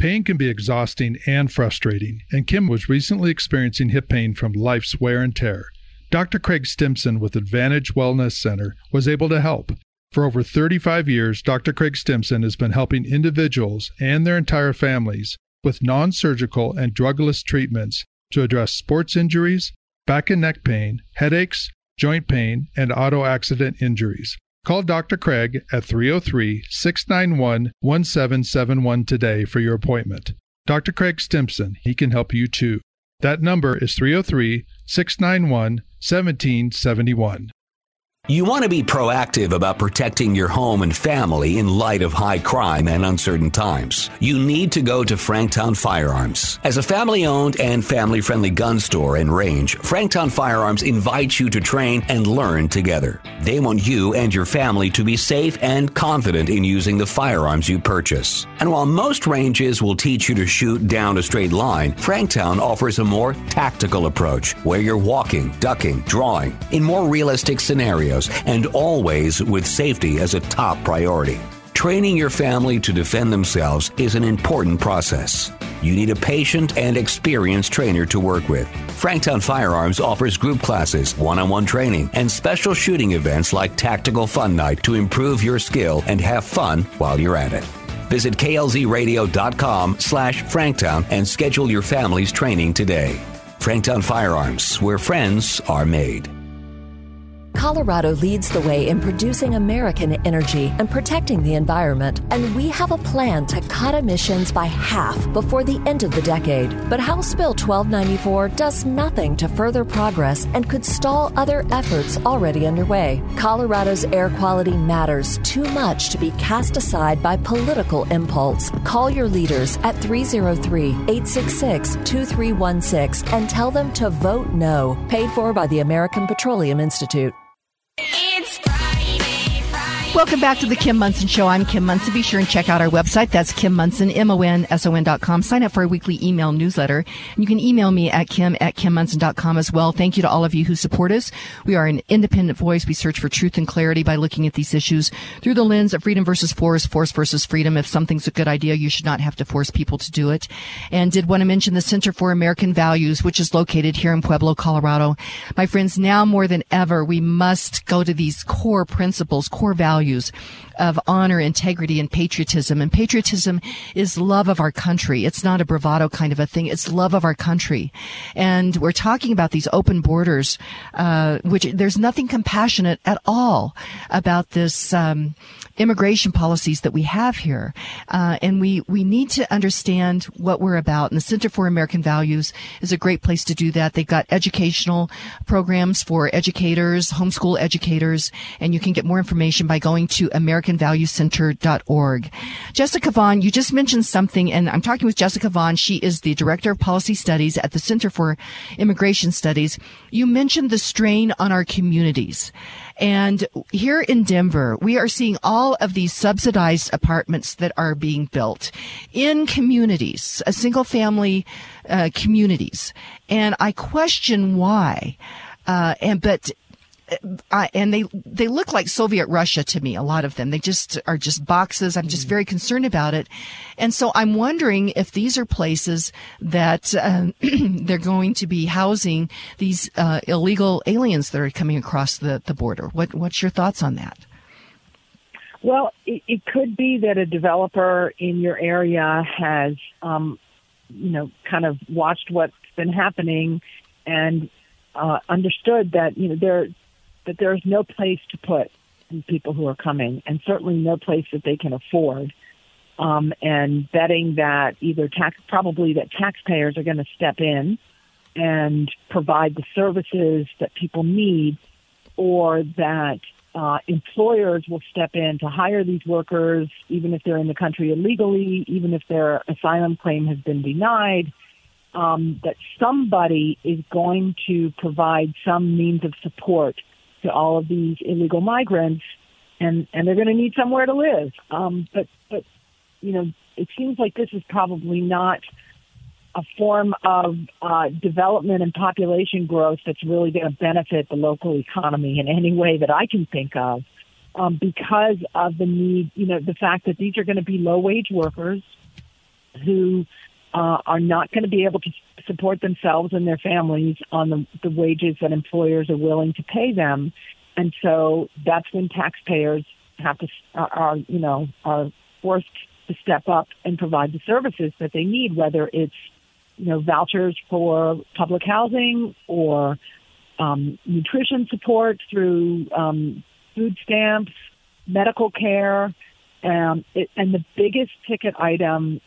Pain can be exhausting and frustrating, and Kim was recently experiencing hip pain from life's wear and tear. Dr. Craig Stimson with Advantage Wellness Center was able to help. For over 35 years, Dr. Craig Stimson has been helping individuals and their entire families with non surgical and drugless treatments to address sports injuries, back and neck pain, headaches, joint pain, and auto accident injuries. Call Dr. Craig at 303 691 1771 today for your appointment. Dr. Craig Stimson, he can help you too. That number is 303 691 1771. You want to be proactive about protecting your home and family in light of high crime and uncertain times. You need to go to Franktown Firearms. As a family owned and family friendly gun store and range, Franktown Firearms invites you to train and learn together. They want you and your family to be safe and confident in using the firearms you purchase. And while most ranges will teach you to shoot down a straight line, Franktown offers a more tactical approach where you're walking, ducking, drawing in more realistic scenarios and always with safety as a top priority. Training your family to defend themselves is an important process. You need a patient and experienced trainer to work with. Franktown Firearms offers group classes, one-on-one training, and special shooting events like Tactical Fun Night to improve your skill and have fun while you're at it. Visit klzradio.com slash Franktown and schedule your family's training today. Franktown Firearms, where friends are made. Colorado leads the way in producing American energy and protecting the environment, and we have a plan to cut emissions by half before the end of the decade. But House Bill 1294 does nothing to further progress and could stall other efforts already underway. Colorado's air quality matters too much to be cast aside by political impulse. Call your leaders at 303 866 2316 and tell them to vote no. Paid for by the American Petroleum Institute. Welcome back to the Kim Monson Show. I'm Kim Monson. Be sure and check out our website. That's Kim Monson, M-O-N-S-O-N dot com. Sign up for our weekly email newsletter. And you can email me at Kim at KimMonson.com as well. Thank you to all of you who support us. We are an independent voice. We search for truth and clarity by looking at these issues through the lens of freedom versus force, force versus freedom. If something's a good idea, you should not have to force people to do it. And did want to mention the Center for American Values, which is located here in Pueblo, Colorado. My friends, now more than ever, we must go to these core principles, core values of honor, integrity, and patriotism. And patriotism is love of our country. It's not a bravado kind of a thing. It's love of our country. And we're talking about these open borders, uh, which there's nothing compassionate at all about this. Um, immigration policies that we have here. Uh, and we, we need to understand what we're about. And the Center for American Values is a great place to do that. They've got educational programs for educators, homeschool educators, and you can get more information by going to AmericanValueCenter.org. Jessica Vaughan, you just mentioned something, and I'm talking with Jessica Vaughan. She is the Director of Policy Studies at the Center for Immigration Studies. You mentioned the strain on our communities. And here in Denver, we are seeing all of these subsidized apartments that are being built in communities, a single family uh, communities. And I question why. Uh, and but uh, and they they look like Soviet Russia to me. A lot of them. They just are just boxes. I'm just mm. very concerned about it, and so I'm wondering if these are places that uh, they're going to be housing these uh, illegal aliens that are coming across the the border. What what's your thoughts on that? Well, it, it could be that a developer in your area has, um, you know, kind of watched what's been happening and uh, understood that you know there that there's no place to put these people who are coming, and certainly no place that they can afford. Um, and betting that either tax, probably that taxpayers are going to step in and provide the services that people need, or that uh, employers will step in to hire these workers, even if they're in the country illegally, even if their asylum claim has been denied. Um, that somebody is going to provide some means of support to all of these illegal migrants, and and they're going to need somewhere to live. Um, but but you know, it seems like this is probably not a form of uh, development and population growth that's really going to benefit the local economy in any way that I can think of. Um, because of the need, you know, the fact that these are going to be low wage workers who uh, are not going to be able to support themselves and their families on the, the wages that employers are willing to pay them. And so that's when taxpayers have to, are, you know, are forced to step up and provide the services that they need, whether it's, you know, vouchers for public housing or um, nutrition support through um, food stamps, medical care. Um, it, and the biggest ticket item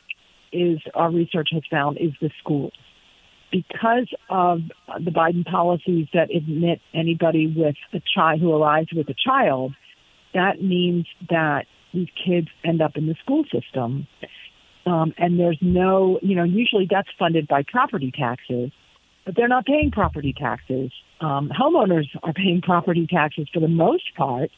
is our research has found is the schools because of the Biden policies that admit anybody with a child who arrives with a child, that means that these kids end up in the school system. Um, and there's no, you know, usually that's funded by property taxes, but they're not paying property taxes. Um, homeowners are paying property taxes for the most part,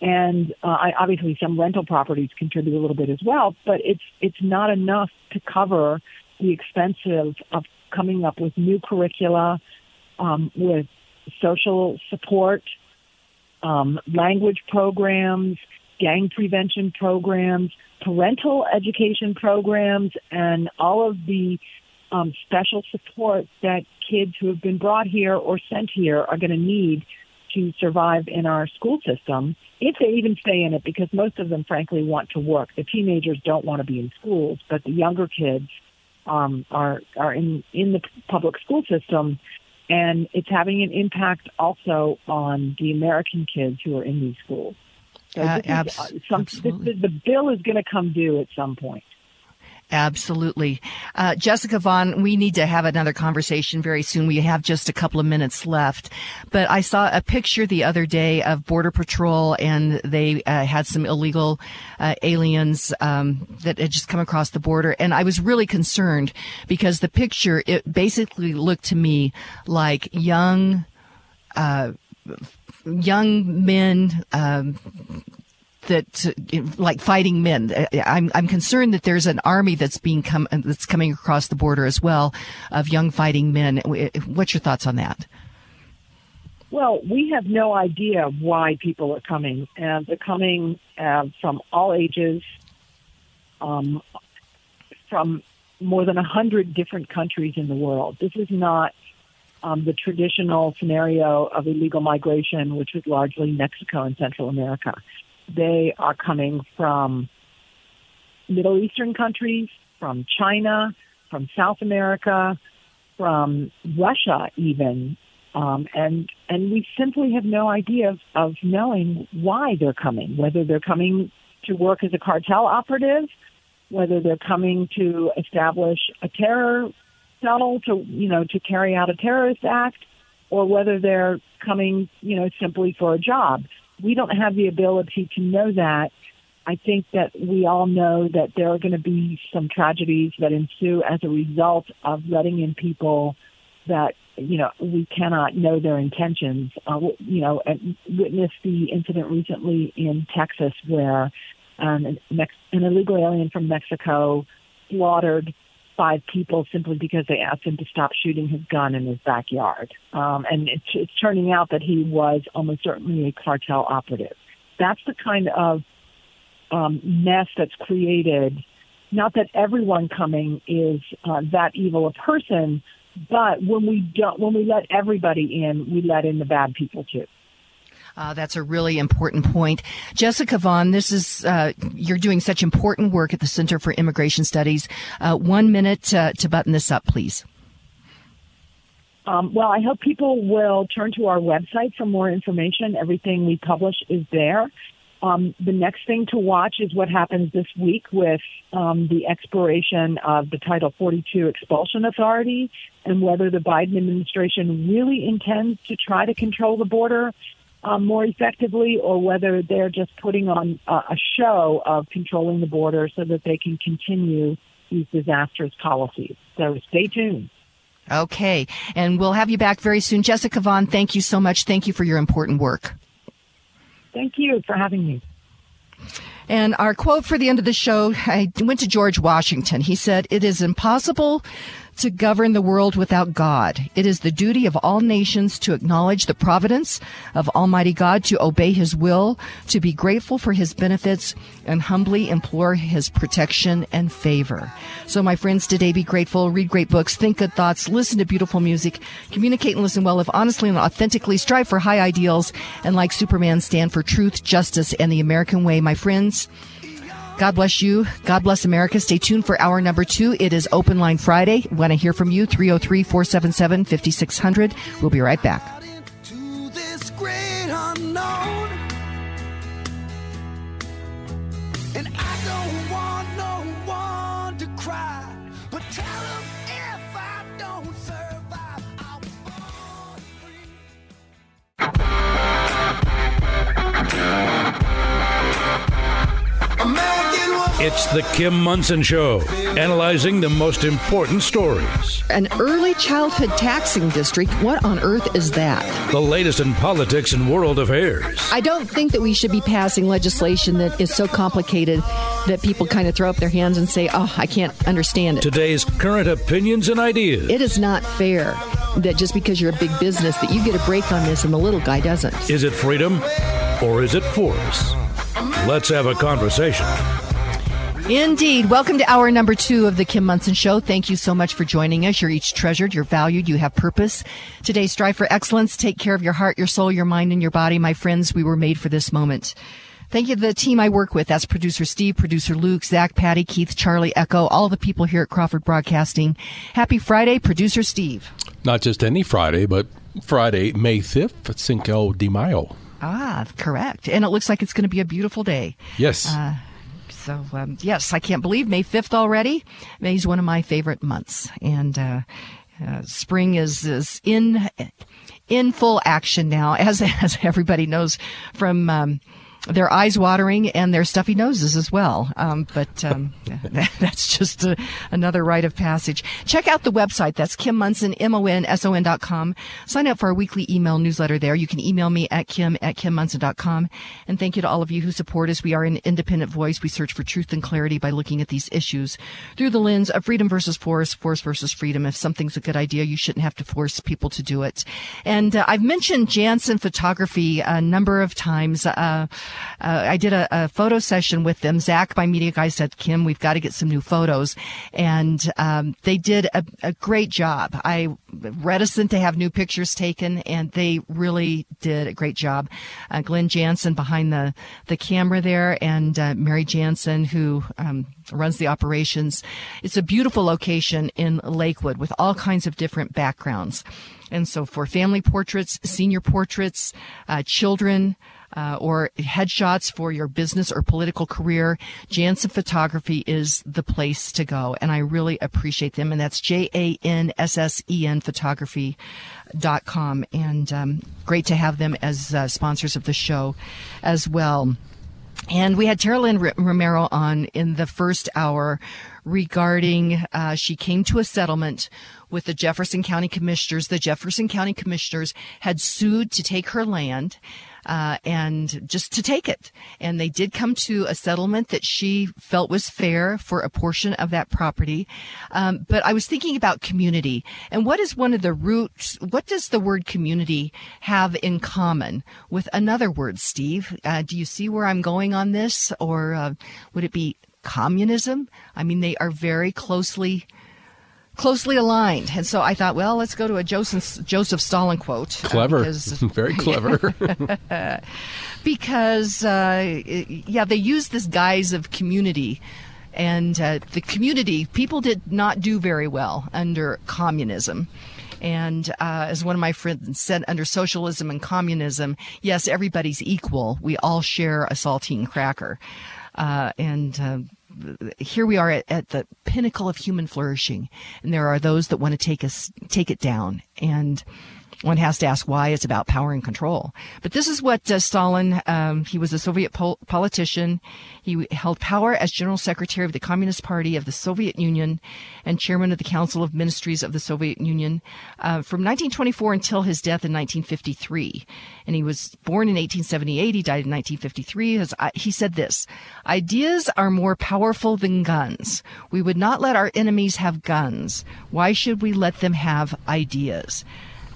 and uh, I, obviously some rental properties contribute a little bit as well. But it's it's not enough to cover the expenses of, coming up with new curricula, um, with social support, um, language programs, gang prevention programs, parental education programs, and all of the um, special support that kids who have been brought here or sent here are going to need to survive in our school system, if they even stay in it, because most of them, frankly, want to work. The teenagers don't want to be in schools, but the younger kids um, are are in in the public school system, and it's having an impact also on the American kids who are in these schools. So uh, abs- uh, some, the, the bill is going to come due at some point. Absolutely. Uh, Jessica Vaughan, we need to have another conversation very soon. We have just a couple of minutes left. But I saw a picture the other day of Border Patrol and they uh, had some illegal uh, aliens um, that had just come across the border. And I was really concerned because the picture, it basically looked to me like young, uh, young men, um, that like fighting men. I'm I'm concerned that there's an army that's being come that's coming across the border as well of young fighting men. What's your thoughts on that? Well, we have no idea why people are coming, and they're coming uh, from all ages, um, from more than a hundred different countries in the world. This is not um, the traditional scenario of illegal migration, which was largely Mexico and Central America they are coming from Middle Eastern countries, from China, from South America, from Russia, even, um, and and we simply have no idea of, of knowing why they're coming, whether they're coming to work as a cartel operative, whether they're coming to establish a terror cell to you know to carry out a terrorist act, or whether they're coming you know simply for a job. We don't have the ability to know that I think that we all know that there are going to be some tragedies that ensue as a result of letting in people that you know we cannot know their intentions. Uh, you know, and witness the incident recently in Texas where um, an, an illegal alien from Mexico slaughtered five people simply because they asked him to stop shooting his gun in his backyard. Um, and it's, it's turning out that he was almost certainly a cartel operative. That's the kind of um, mess that's created. Not that everyone coming is uh, that evil a person, but when we don't, when we let everybody in, we let in the bad people too. Uh, that's a really important point. Jessica Vaughan, this is, uh, you're doing such important work at the Center for Immigration Studies. Uh, one minute uh, to button this up, please. Um, well, I hope people will turn to our website for more information. Everything we publish is there. Um, the next thing to watch is what happens this week with um, the expiration of the Title 42 expulsion authority and whether the Biden administration really intends to try to control the border um, more effectively or whether they're just putting on a, a show of controlling the border so that they can continue these disastrous policies. So stay tuned. Okay. And we'll have you back very soon. Jessica Vaughan, thank you so much. Thank you for your important work. Thank you for having me. And our quote for the end of the show, I went to George Washington. He said, It is impossible to govern the world without God. It is the duty of all nations to acknowledge the providence of Almighty God, to obey His will, to be grateful for His benefits, and humbly implore His protection and favor. So, my friends, today be grateful, read great books, think good thoughts, listen to beautiful music, communicate and listen well, live honestly and authentically, strive for high ideals, and like Superman, stand for truth, justice, and the American way. My friends, God bless you. God bless America. Stay tuned for hour number two. It is Open Line Friday. Want to hear from you? 303 477 5600. We'll be right back. It's the Kim Monson Show, analyzing the most important stories. An early childhood taxing district? What on earth is that? The latest in politics and world affairs. I don't think that we should be passing legislation that is so complicated that people kind of throw up their hands and say, oh, I can't understand it. Today's current opinions and ideas. It is not fair that just because you're a big business that you get a break on this and the little guy doesn't. Is it freedom or is it force? Let's have a conversation. Indeed. Welcome to hour number two of the Kim Monson Show. Thank you so much for joining us. You're each treasured, you're valued, you have purpose. Today, strive for excellence. Take care of your heart, your soul, your mind, and your body. My friends, we were made for this moment. Thank you to the team I work with. That's producer Steve, producer Luke, Zach, Patty, Keith, Charlie, Echo, all the people here at Crawford Broadcasting. Happy Friday, producer Steve. Not just any Friday, but Friday, May 5th, Cinco de Mayo. Ah, correct. And it looks like it's going to be a beautiful day. Yes. Uh, so, um, yes, I can't believe May 5th already. May is one of my favorite months. And uh, uh, spring is, is in in full action now, as, as everybody knows from. Um, their eyes watering and their stuffy noses as well. Um, but um, that's just a, another rite of passage. Check out the website. That's Kim Monson, M-O-N-S-O-N dot com. Sign up for our weekly email newsletter there. You can email me at kim at kimmonson.com. And thank you to all of you who support us. We are an independent voice. We search for truth and clarity by looking at these issues through the lens of freedom versus force, force versus freedom. If something's a good idea, you shouldn't have to force people to do it. And uh, I've mentioned Janssen Photography a number of times. Uh, uh, I did a, a, photo session with them. Zach, my media guy, said, "Kim, we've got to get some new photos," and um, they did a, a, great job. I reticent to have new pictures taken, and they really did a great job. Uh, Glenn Janssen behind the the camera there, and uh, Mary Janssen who um, runs the operations. It's a beautiful location in Lakewood with all kinds of different backgrounds. And so for family portraits, senior portraits, uh, children, uh, or headshots for your business or political career, Janssen Photography is the place to go. And I really appreciate them. And that's J A N S S E N photography.com. And um, great to have them as uh, sponsors of the show as well. And we had Taralyn Romero on in the first hour regarding uh, she came to a settlement with the Jefferson County Commissioners. The Jefferson County Commissioners had sued to take her land. Uh, and just to take it. And they did come to a settlement that she felt was fair for a portion of that property. Um, but I was thinking about community and what is one of the roots? What does the word community have in common with another word, Steve? Uh, do you see where I'm going on this? Or uh, would it be communism? I mean, they are very closely closely aligned. And so I thought, well, let's go to a Joseph, Joseph Stalin quote. Uh, clever. Uh, because, Very clever. because, uh, yeah, they use this guise of community. And uh, the community, people did not do very well under communism. And uh, as one of my friends said, under socialism and communism, yes, everybody's equal. We all share a saltine cracker. Uh, and here we are at, at, the pinnacle of human flourishing, and there are those that want to take us take it down. And one has to ask why it's about power and control. But this is what uh, Stalin, um, he was a Soviet pol- politician. He held power as General Secretary of the Communist Party of the Soviet Union and Chairman of the Council of Ministries of the Soviet Union uh, from 1924 until his death in 1953. And he was born in 1878. He died in 1953. His, uh, he said this, ideas are more powerful than guns. We would not let our enemies have guns. Why should we let them have ideas?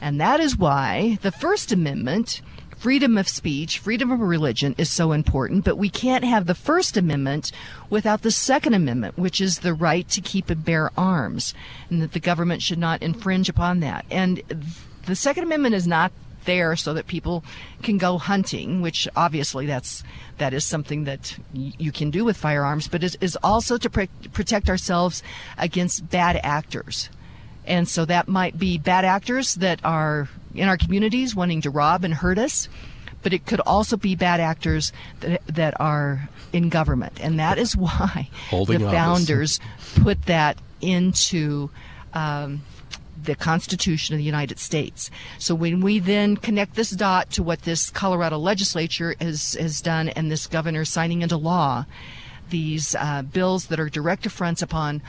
And that is why the First Amendment, freedom of speech, freedom of religion is so important, but we can't have the First Amendment without the Second Amendment, which is the right to keep and bear arms, and that the government should not infringe upon that. And the Second Amendment is not there so that people can go hunting, which obviously that's that is something that you can do with firearms, but is, is also to protect ourselves against bad actors. And so that might be bad actors that are in our communities wanting to rob and hurt us, but it could also be bad actors that, that are in government. And that is why Holding the founders put that into um, the Constitution of the United States. So when we then connect this dot to what this Colorado legislature has, has done and this governor signing into law, these uh, bills that are direct affronts upon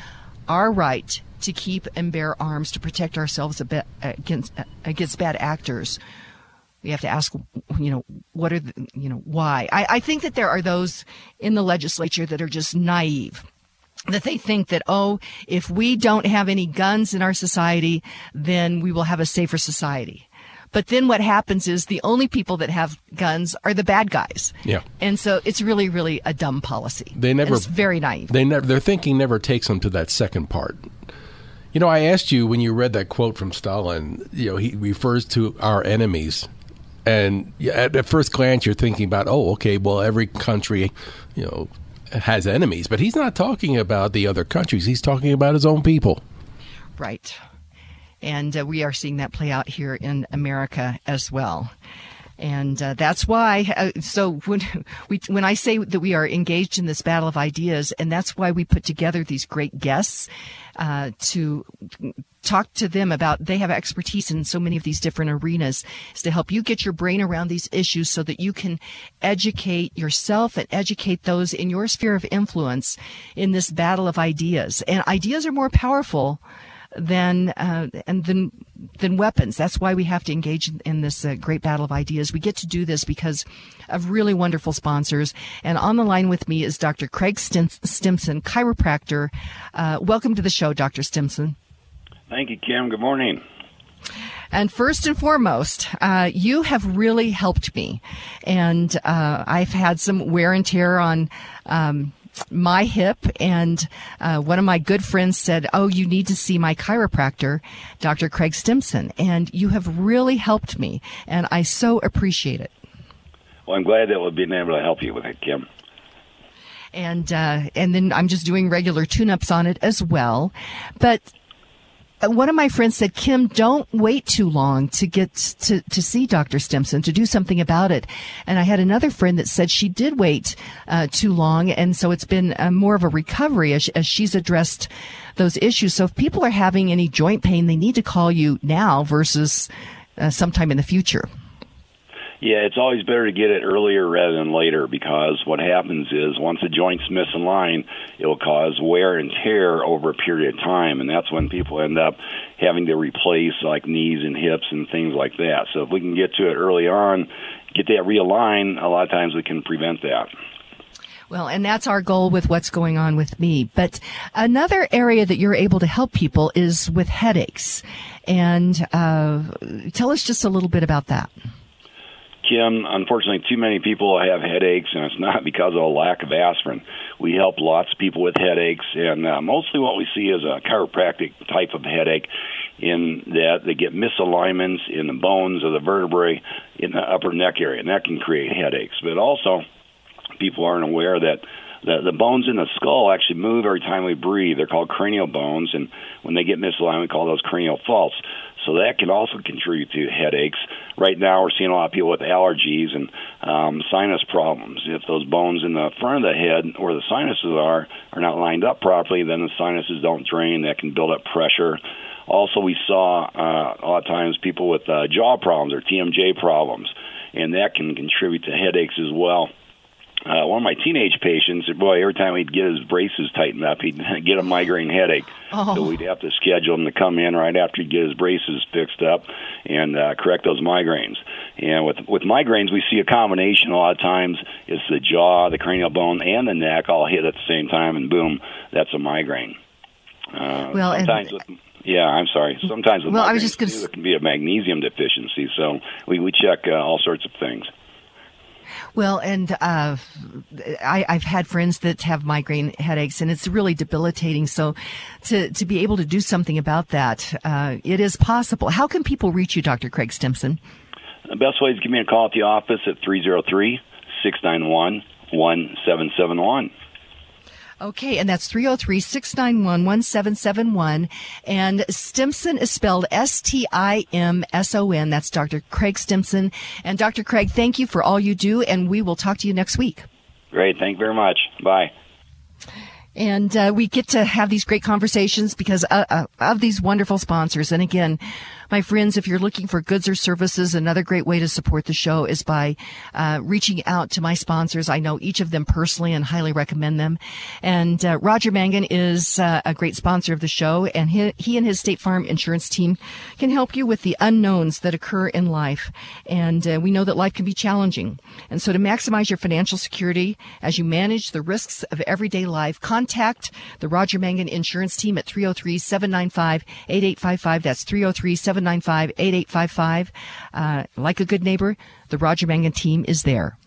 our right to keep and bear arms to protect ourselves uh, against uh, against bad actors. We have to ask, you know, what are the, you know, why? I, I think that there are those in the legislature that are just naive that they think that, oh, if we don't have any guns in our society, then we will have a safer society. But then what happens is the only people that have guns are the bad guys. Yeah. And so it's really, really a dumb policy. They never. it's very naive. They never. Their thinking never takes them to that second part. You know, I asked you when you read that quote from Stalin. You know, he refers to our enemies, and at, at first glance, you're thinking about, oh, okay, well, every country, you know, has enemies, but he's not talking about the other countries. He's talking about his own people. Right. And uh, we are seeing that play out here in America as well and uh, that's why. Uh, so when we when I say that we are engaged in this battle of ideas, and that's why we put together these great guests uh, to talk to them about they have expertise in so many of these different arenas is to help you get your brain around these issues so that you can educate yourself and educate those in your sphere of influence in this battle of ideas. And ideas are more powerful than uh, and than than weapons. That's why we have to engage in, in this uh, great battle of ideas. We get to do this because of really wonderful sponsors. And on the line with me is Dr. Craig Stimson, chiropractor. Uh, welcome to the show, Dr. Stimson. Thank you, Kim. Good morning. And first and foremost, uh, you have really helped me. And uh, I've had some wear and tear on. Um, my hip, and uh, one of my good friends said, "Oh, you need to see my chiropractor, Dr. Craig Stimson," and you have really helped me, and I so appreciate it. Well, I'm glad that we've been able to help you with it, Kim and uh, and then I'm just doing regular tune-ups on it as well. But one of my friends said, Kim, don't wait too long to get to, to see Dr. Stimson, to do something about it. And I had another friend that said she did wait uh, too long. And so it's been uh, more of a recovery as, as she's addressed those issues. So if people are having any joint pain, they need to call you now versus uh, sometime in the future. Yeah, it's always better to get it earlier rather than later because what happens is once a joint's misaligned, it will cause wear and tear over a period of time, and that's when people end up having to replace like knees and hips and things like that. So if we can get to it early on, get that realigned, a lot of times we can prevent that. Well, and that's our goal with what's going on with me. But another area that you're able to help people is with headaches. And uh, tell us just a little bit about that. Kim, unfortunately, too many people have headaches, and it's not because of a lack of aspirin. We help lots of people with headaches, and uh, mostly what we see is a chiropractic type of headache in that they get misalignments in the bones of the vertebrae in the upper neck area, and that can create headaches. But also, people aren't aware that the, the bones in the skull actually move every time we breathe. They're called cranial bones, and when they get misaligned, we call those cranial faults. So that can also contribute to headaches. Right now, we're seeing a lot of people with allergies and um, sinus problems. If those bones in the front of the head where the sinuses are are not lined up properly, then the sinuses don't drain. That can build up pressure. Also, we saw uh, a lot of times people with uh, jaw problems or TMJ problems, and that can contribute to headaches as well uh, one of my teenage patients, boy, every time he'd get his braces tightened up, he'd get a migraine headache. Oh. So we'd have to schedule him to come in right after he'd get his braces fixed up and uh, correct those migraines. And with with migraines, we see a combination. A lot of times, it's the jaw, the cranial bone, and the neck all hit at the same time, and boom, that's a migraine. Uh, well, sometimes and- with yeah, I'm sorry. Sometimes with well, I was just gonna... it can be a magnesium deficiency. So we we check uh, all sorts of things. Well, and uh, I, I've had friends that have migraine headaches, and it's really debilitating. So, to to be able to do something about that, uh, it is possible. How can people reach you, Dr. Craig Stimson? The best way is give me a call at the office at 303 691 1771. Okay, and that's 303 691 1771. And Stimson is spelled S T I M S O N. That's Dr. Craig Stimson. And Dr. Craig, thank you for all you do, and we will talk to you next week. Great. Thank you very much. Bye. And uh, we get to have these great conversations because uh, uh, of these wonderful sponsors. And again, my friends, if you're looking for goods or services, another great way to support the show is by uh, reaching out to my sponsors. I know each of them personally and highly recommend them. And uh, Roger Mangan is uh, a great sponsor of the show, and he, he and his State Farm insurance team can help you with the unknowns that occur in life. And uh, we know that life can be challenging. And so to maximize your financial security as you manage the risks of everyday life, contact the Roger Mangan insurance team at 303 795 8855. That's 303 795 8855. Uh, like a good neighbor, the Roger Mangan team is there.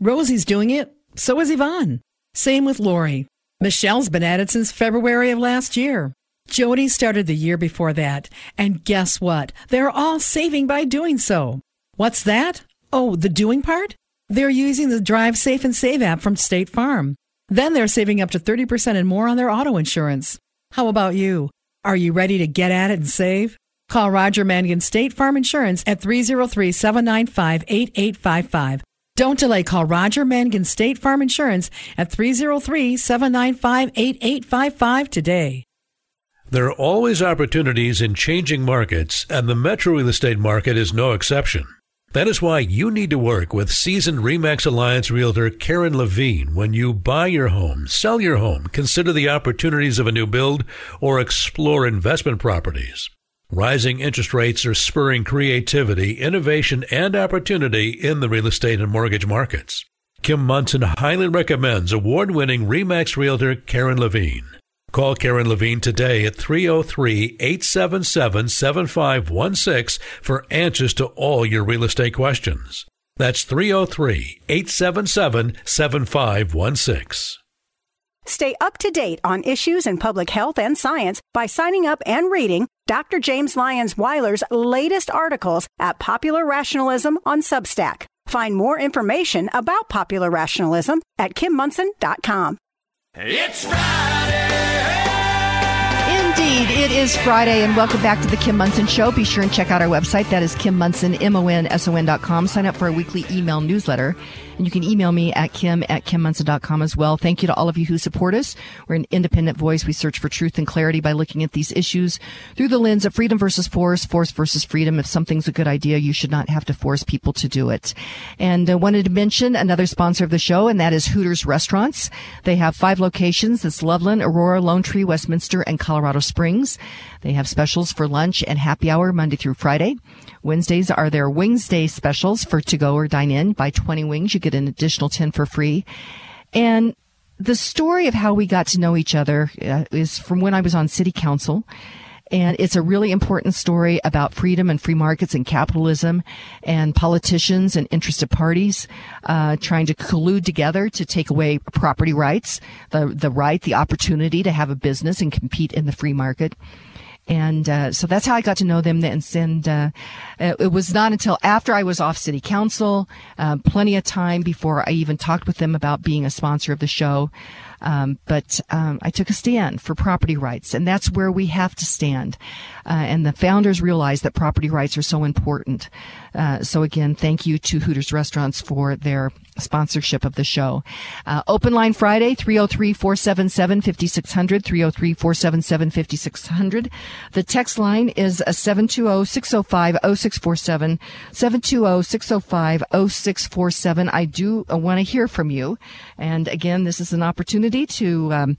Rosie's doing it. So is Yvonne. Same with Lori. Michelle's been at it since February of last year. Jody started the year before that. And guess what? They're all saving by doing so. What's that? Oh, the doing part? They're using the Drive Safe and Save app from State Farm. Then they're saving up to 30% and more on their auto insurance. How about you? Are you ready to get at it and save? Call Roger Mangan State Farm Insurance at 303 795 8855. Don't delay. Call Roger Mangan State Farm Insurance at 303 795 8855 today. There are always opportunities in changing markets, and the metro real estate market is no exception. That is why you need to work with seasoned REMAX Alliance realtor Karen Levine when you buy your home, sell your home, consider the opportunities of a new build, or explore investment properties. Rising interest rates are spurring creativity, innovation, and opportunity in the real estate and mortgage markets. Kim Monson highly recommends award winning REMAX realtor Karen Levine. Call Karen Levine today at 303 877 7516 for answers to all your real estate questions. That's 303 877 7516. Stay up to date on issues in public health and science by signing up and reading Dr. James Lyons Weiler's latest articles at Popular Rationalism on Substack. Find more information about popular rationalism at kimmonson.com. It's Friday. Indeed, it is Friday, and welcome back to the Kim Monson Show. Be sure and check out our website. That is Kim Monson, M-O-N-S-O-N dot com. Sign up for our weekly email newsletter. And you can email me at kim at kimmonson.com as well. Thank you to all of you who support us. We're an independent voice. We search for truth and clarity by looking at these issues through the lens of freedom versus force, force versus freedom. If something's a good idea, you should not have to force people to do it. And I wanted to mention another sponsor of the show, and that is Hooters Restaurants. They have five locations. It's Loveland, Aurora, Lone Tree, Westminster, and Colorado Springs. They have specials for lunch and happy hour Monday through Friday. Wednesdays are their Wings Day specials for to go or dine in. Buy 20 wings, you get an additional 10 for free. And the story of how we got to know each other uh, is from when I was on city council. And it's a really important story about freedom and free markets and capitalism and politicians and interested parties uh, trying to collude together to take away property rights, the, the right, the opportunity to have a business and compete in the free market. And uh, so that's how I got to know them. And, and uh, it was not until after I was off city council, uh, plenty of time before I even talked with them about being a sponsor of the show. Um, but um, I took a stand for property rights, and that's where we have to stand. Uh, and the founders realized that property rights are so important. Uh, so again, thank you to Hooters Restaurants for their sponsorship of the show. Uh, open line Friday, 303-477-5600, 303-477-5600. The text line is 720-605-0647, 720-605-0647. I do want to hear from you. And again, this is an opportunity to, um,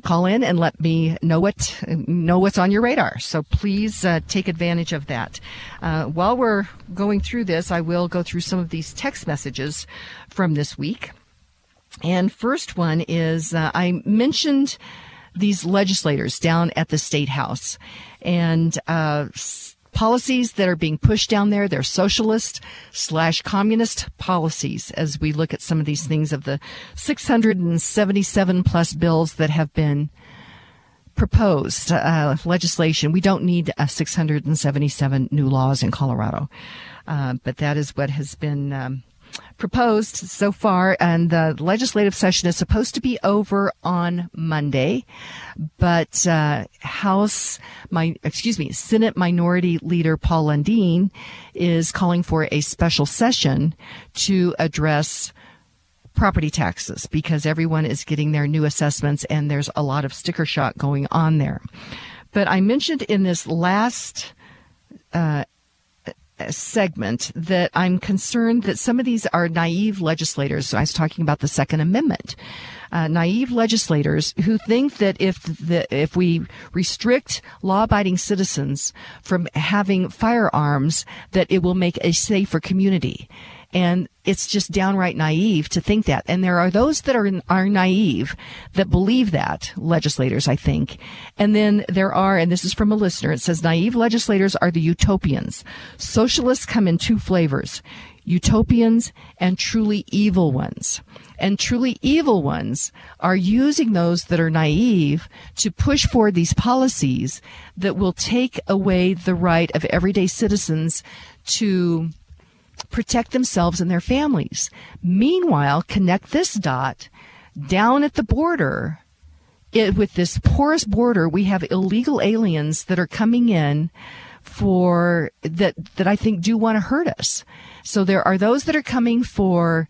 call in and let me know what know what's on your radar. So please uh, take advantage of that. Uh, while we're going through this, I will go through some of these text messages from this week. And first one is uh, I mentioned these legislators down at the state house and uh, policies that are being pushed down there. They're socialist slash communist policies as we look at some of these things of the 677 plus bills that have been proposed uh, legislation. We don't need uh, 677 new laws in Colorado, uh, but that is what has been um, proposed so far, and the legislative session is supposed to be over on Monday. But uh, House, my excuse me, Senate Minority Leader Paul Lundeen is calling for a special session to address property taxes because everyone is getting their new assessments, and there's a lot of sticker shock going on there. But I mentioned in this last uh, segment that I'm concerned that some of these are naive legislators. I was talking about the Second Amendment. Uh, naive legislators who think that if the, if we restrict law-abiding citizens from having firearms, that it will make a safer community. And it's just downright naive to think that. And there are those that are, are naive that believe that, legislators, I think. And then there are, and this is from a listener, it says naive legislators are the utopians. Socialists come in two flavors. Utopians and truly evil ones. And truly evil ones are using those that are naive to push forward these policies that will take away the right of everyday citizens to protect themselves and their families. Meanwhile, connect this dot down at the border. It, with this porous border, we have illegal aliens that are coming in for that that I think do want to hurt us. So there are those that are coming for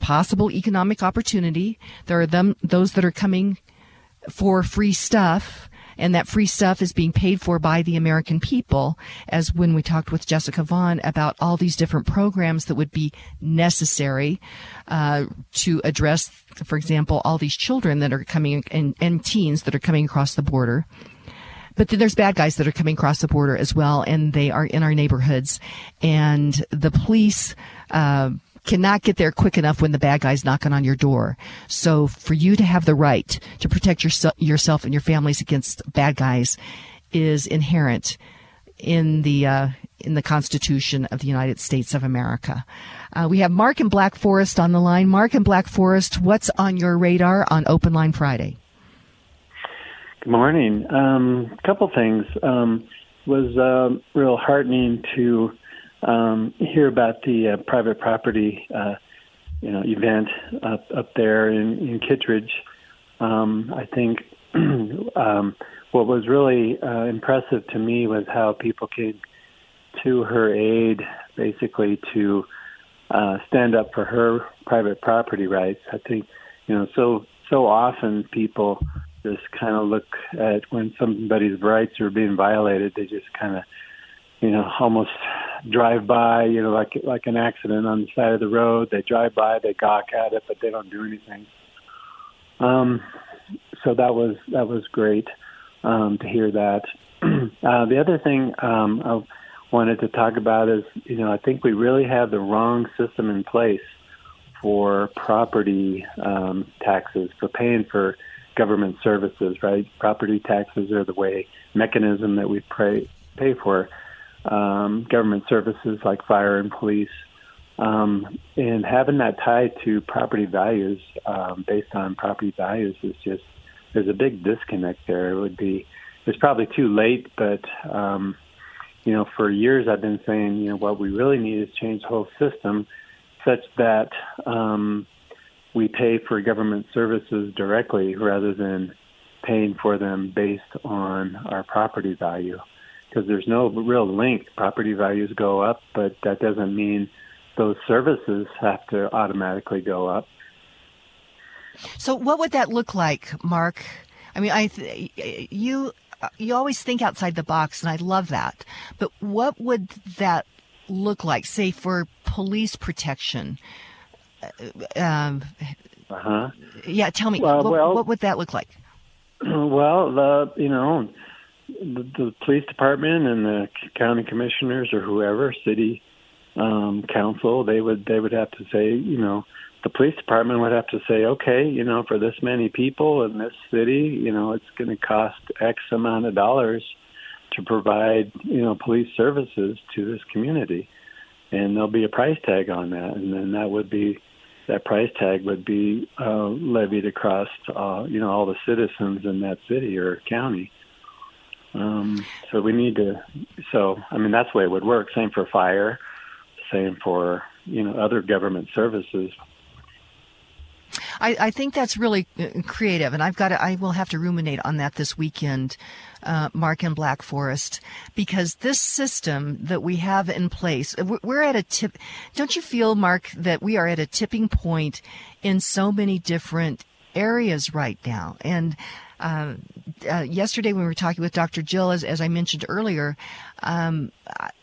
possible economic opportunity. There are them those that are coming for free stuff and that free stuff is being paid for by the American people. As when we talked with Jessica Vaughan about all these different programs that would be necessary uh, to address, for example, all these children that are coming and, and teens that are coming across the border. But then there's bad guys that are coming across the border as well, and they are in our neighborhoods. And the police uh, cannot get there quick enough when the bad guy's knocking on your door. So for you to have the right to protect your, yourself and your families against bad guys is inherent in the uh, in the Constitution of the United States of America. Uh, we have Mark in Black Forest on the line. Mark in Black Forest, what's on your radar on Open Line Friday? Good morning. A um, couple things. Um, was uh, real heartening to um, hear about the uh, private property, uh, you know, event up up there in, in Kittredge. Um, I think um, what was really uh, impressive to me was how people came to her aid, basically to uh, stand up for her private property rights. I think, you know, so so often people just kind of look at when somebody's rights are being violated, they just kind of, you know, almost drive by, you know, like like an accident on the side of the road. They drive by, they gawk at it, but they don't do anything. Um, so that was that was great um, to hear that. uh, the other thing um, I wanted to talk about is, you know, I think we really have the wrong system in place for property um, taxes for paying for government services. Right, property taxes are the way mechanism that we pay pay for um, government services like fire and police. Um, and having that tied to property values um, based on property values is just there's a big disconnect there. It would be it's probably too late, but um, you know, for years I've been saying, you know, what we really need is change the whole system such that um, we pay for government services directly rather than paying for them based on our property value. Because there's no real link. Property values go up, but that doesn't mean those services have to automatically go up. So, what would that look like, Mark? I mean, I you you always think outside the box, and I love that. But what would that look like, say, for police protection? Uh, um, uh-huh. Yeah, tell me, well, what, well, what would that look like? Well, the you know, the, the police department and the county commissioners or whoever, city um, council, they would they would have to say, you know, the police department would have to say, okay, you know, for this many people in this city, you know, it's going to cost X amount of dollars to provide, you know, police services to this community, and there'll be a price tag on that, and then that would be that price tag would be uh, levied across, uh, you know, all the citizens in that city or county. Um, so we need to. So I mean, that's the way it would work. Same for fire. Same for you know other government services. I, I think that's really uh, creative, and I've got to, I will have to ruminate on that this weekend, uh, Mark and Black Forest, because this system that we have in place, we're at a tip. Don't you feel, Mark, that we are at a tipping point in so many different areas right now? And uh, uh, yesterday when we were talking with Dr. Jill, as, as I mentioned earlier, um,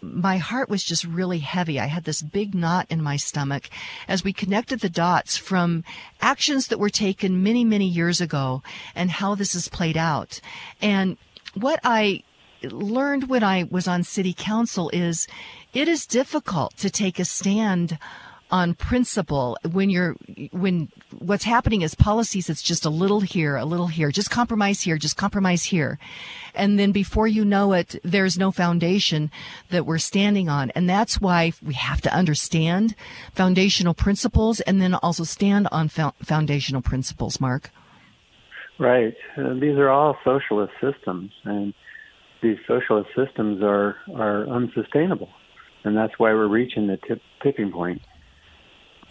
my heart was just really heavy. I had this big knot in my stomach as we connected the dots from actions that were taken many, many years ago and how this has played out. And what I learned when I was on city council is it is difficult to take a stand on principle when you're when what's happening is policies it's just a little here a little here just compromise here just compromise here. And then before you know it there's no foundation that we're standing on. And that's why we have to understand foundational principles and then also stand on foundational principles mark. Right. Uh, these are all socialist systems and these socialist systems are are unsustainable. And that's why we're reaching the tip, tipping point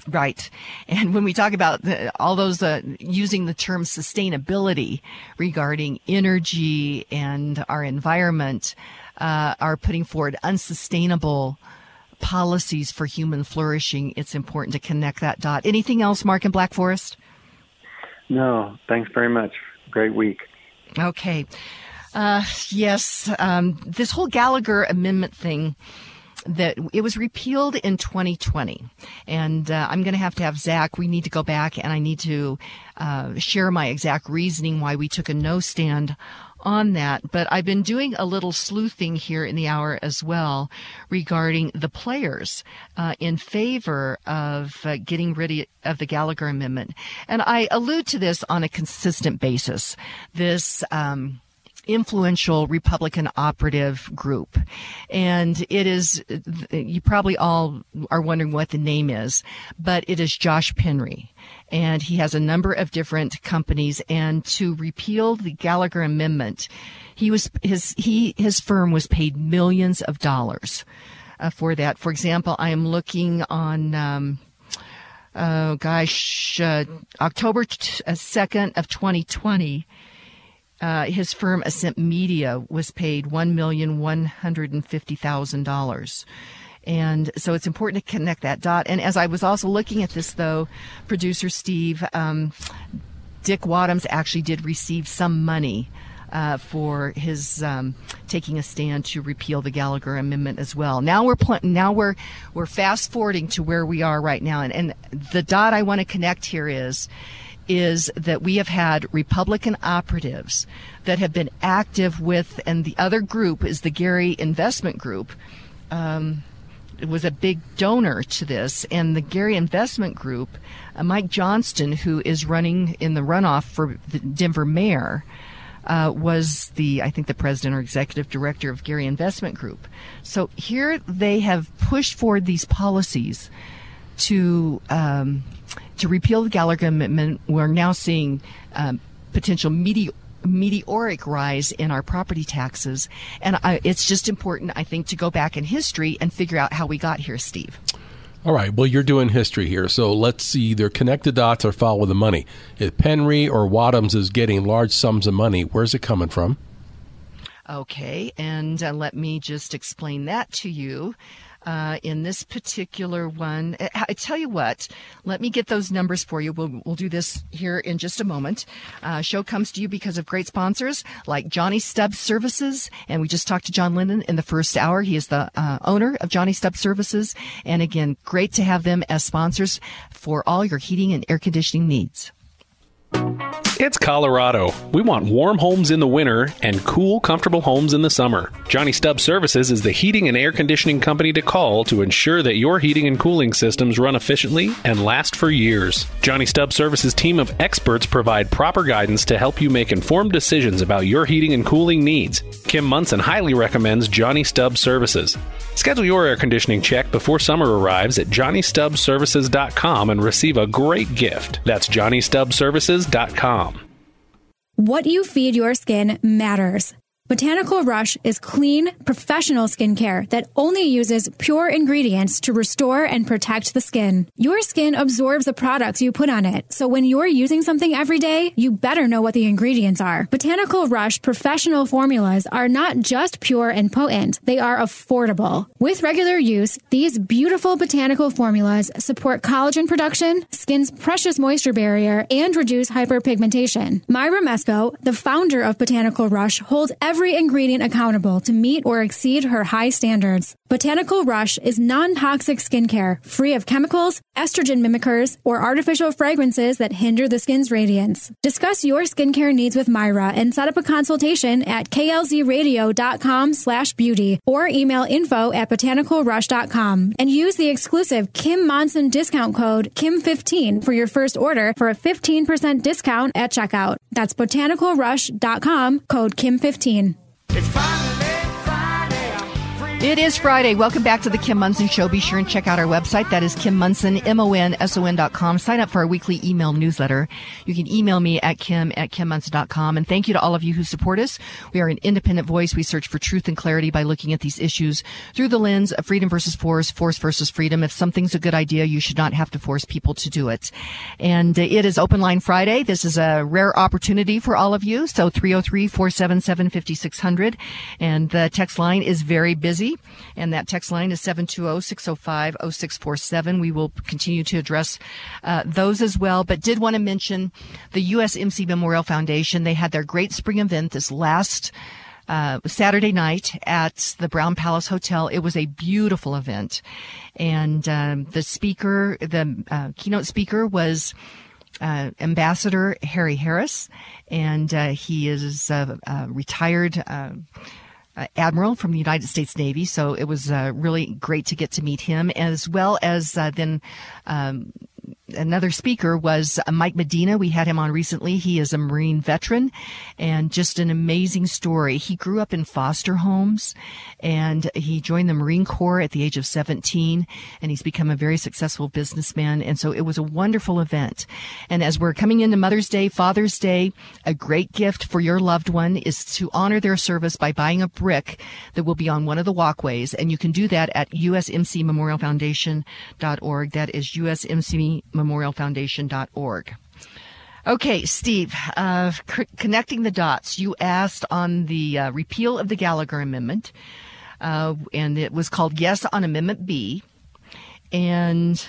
Right. And when we talk about the, all those uh, using the term sustainability regarding energy and our environment, uh, are putting forward unsustainable policies for human flourishing, it's important to connect that dot. Anything else, Mark in Black Forest? No, thanks very much. Great week. Okay. Uh, yes, um, this whole Gallagher Amendment thing that it was repealed in 2020. And uh, I'm going to have to have Zach, we need to go back and I need to uh, share my exact reasoning why we took a no stand on that, but I've been doing a little sleuthing here in the hour as well regarding the players uh, in favor of uh, getting rid of the Gallagher Amendment. And I allude to this on a consistent basis. This, um, influential Republican operative group. And it is, you probably all are wondering what the name is, but it is Josh Penry. And he has a number of different companies. And to repeal the Gallagher Amendment, he was, his, he, his firm was paid millions of dollars uh, for that. For example, I am looking on, um, oh gosh, uh, October t- 2nd uh, of 2020 uh, his firm Ascent Media was paid one million one hundred and fifty thousand dollars. And so it's important to connect that dot. And as I was also looking at this, though, producer Steve, um, Dick Wadhams actually did receive some money uh, for his um, taking a stand to repeal the Gallagher Amendment as well. Now we're pl- now we're we're fast forwarding to where we are right now, and, and the dot I want to connect here is is that we have had Republican operatives that have been active with, and the other group is the Gary Investment Group. Um, it was a big donor to this, and the Gary Investment Group, uh, Mike Johnston, who is running in the runoff for the Denver mayor, uh, was the I think the president or executive director of Gary Investment Group. So here they have pushed forward these policies to um, to repeal the Gallagher Amendment, we're now seeing um, potential meteor meteoric rise in our property taxes. And I, it's just important, I think, to go back in history and figure out how we got here, Steve. All right. Well, you're doing history here, so let's either connect the dots or follow the money. If Penry or Wadhams is getting large sums of money, where's it coming from? Okay, and uh, let me just explain that to you uh, in this particular one. I tell you what, let me get those numbers for you. We'll, we'll do this here in just a moment. Uh, show comes to you because of great sponsors like Johnny Stubbs Services. And we just talked to John Linden in the first hour. He is the uh, owner of Johnny Stubbs Services. And again, great to have them as sponsors for all your heating and air conditioning needs. It's Colorado. We want warm homes in the winter and cool, comfortable homes in the summer. Johnny Stubbs Services is the heating and air conditioning company to call to ensure that your heating and cooling systems run efficiently and last for years. Johnny Stubbs Services team of experts provide proper guidance to help you make informed decisions about your heating and cooling needs. Kim Monson highly recommends Johnny Stubbs Services. Schedule your air conditioning check before summer arrives at JohnnyStubbsServices.com and receive a great gift. That's JohnnyStubbsServices.com. What you feed your skin matters. Botanical Rush is clean, professional skincare that only uses pure ingredients to restore and protect the skin. Your skin absorbs the products you put on it, so when you're using something every day, you better know what the ingredients are. Botanical Rush professional formulas are not just pure and potent, they are affordable. With regular use, these beautiful botanical formulas support collagen production, skin's precious moisture barrier, and reduce hyperpigmentation. Myra Mesko, the founder of Botanical Rush, holds every every ingredient accountable to meet or exceed her high standards. Botanical Rush is non-toxic skincare, free of chemicals, estrogen mimickers, or artificial fragrances that hinder the skin's radiance. Discuss your skincare needs with Myra and set up a consultation at klzradio.com slash beauty or email info at botanicalrush.com and use the exclusive Kim Monson discount code KIM15 for your first order for a 15% discount at checkout. That's botanicalrush.com code KIM15. It is Friday. Welcome back to the Kim Monson Show. Be sure and check out our website. That is Kim Monson, M-O-N-S-O-N dot com. Sign up for our weekly email newsletter. You can email me at kim at kimmonson.com. And thank you to all of you who support us. We are an independent voice. We search for truth and clarity by looking at these issues through the lens of freedom versus force, force versus freedom. If something's a good idea, you should not have to force people to do it. And uh, it is Open Line Friday. This is a rare opportunity for all of you. So 303-477-5600. And the text line is very busy. And that text line is 720-605-0647. We will continue to address uh, those as well, but did want to mention the USMC Memorial Foundation. They had their great spring event this last uh, Saturday night at the Brown Palace Hotel. It was a beautiful event. And um, the speaker, the uh, keynote speaker was uh, Ambassador Harry Harris, and uh, he is a, a retired. Uh, uh, admiral from the United States Navy, so it was uh, really great to get to meet him, as well as then um, another speaker was Mike Medina. We had him on recently. He is a Marine veteran and just an amazing story. He grew up in foster homes and he joined the Marine Corps at the age of 17 and he's become a very successful businessman. And so it was a wonderful event. And as we're coming into Mother's Day, Father's Day, a great gift for your loved one is to honor their service by buying a brick that will be on one of the walkways. And you can do that at usmcmemorialfoundation.org. That is USMC memorialfoundation.org. Okay, Steve, uh, c- connecting the dots. You asked on the uh, repeal of the Gallagher Amendment, uh, and it was called Yes on Amendment B. And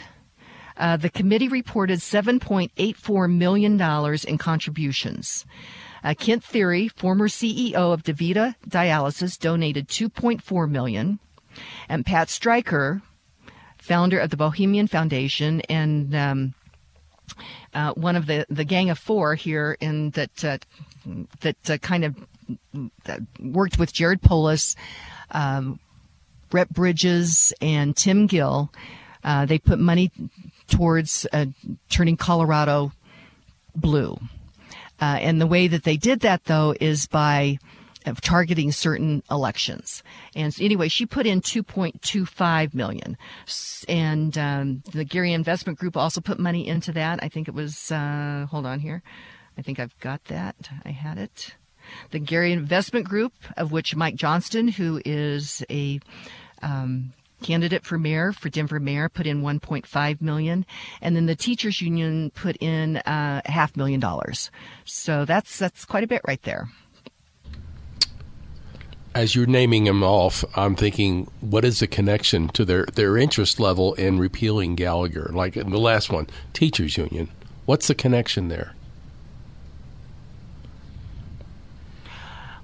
uh, the committee reported $7.84 million in contributions. Uh, Kent Thiry, former CEO of DaVita Dialysis, donated 2.4 million. and Pat Stryker, founder of the Bohemian Foundation and um, uh, one of the, the gang of four here in that uh, that uh, kind of worked with Jared Polis, um, Rutt Bridges, and Tim Gill. Uh, they put money towards uh, turning Colorado blue. Uh, and the way that they did that, though, is by of targeting certain elections. And so anyway, she put in 2.25 million, and um, the Gary Investment Group also put money into that. I think it was. Uh, hold on here, I think I've got that. I had it. The Gary Investment Group, of which Mike Johnston, who is a um, candidate for mayor for Denver mayor put in 1.5 million and then the teachers union put in uh, half million dollars so that's that's quite a bit right there as you're naming them off, I'm thinking, what is the connection to their, their interest level in repealing Gallagher? Like in the last one, teachers union. What's the connection there?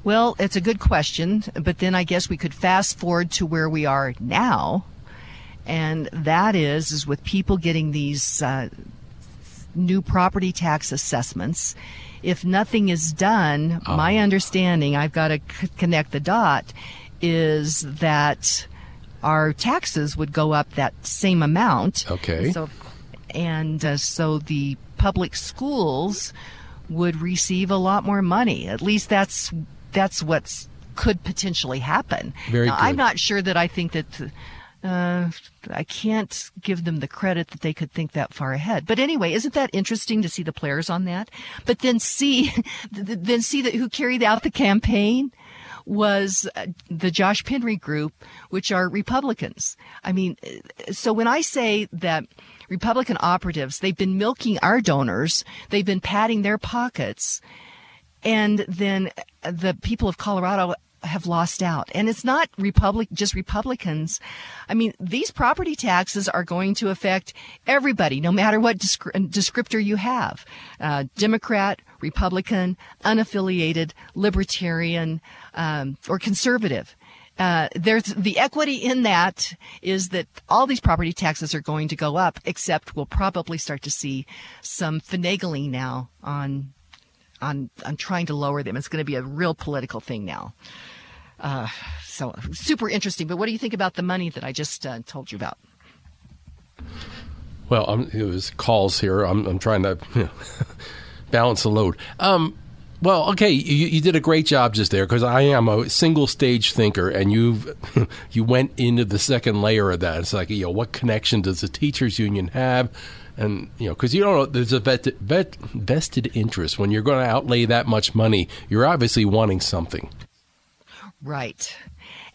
Well, it's a good question, but then I guess we could fast forward to where we are now, and that is is with people getting these uh, new property tax assessments if nothing is done, oh. my understanding, I've got to c- connect the dot, is that our taxes would go up that same amount. Okay. So, and uh, so the public schools would receive a lot more money. At least that's that's what's could potentially happen. Very now, good. I'm not sure that I think that uh, I can't give them the credit that they could think that far ahead. But anyway, isn't that interesting to see the players on that? But then see, then see that who carried out the campaign was uh, the Josh Penry group, which are Republicans. I mean, so when I say that Republican operatives, they've been milking our donors, they've been padding their pockets, and then the people of Colorado have lost out. And it's not Republic, just Republicans. I mean, these property taxes are going to affect everybody, no matter what descri- descriptor you have. Uh, Democrat, Republican, unaffiliated, libertarian, um, or conservative. Uh, there's the equity in that is that all these property taxes are going to go up, except we'll probably start to see some finagling now on on on trying to lower them. It's going to be a real political thing now. Uh, so super interesting. But what do you think about the money that I just uh, told you about? Well, it was calls here. I'm, I'm trying to you know, balance the load. Um, well, okay, you, you, did a great job just there because I am a single stage thinker, and you you went into the second layer of that. It's like, you know, what connection does the teachers union have? And you know, because you don't know, there's a vet, vet, vested interest when you're going to outlay that much money. You're obviously wanting something. Right.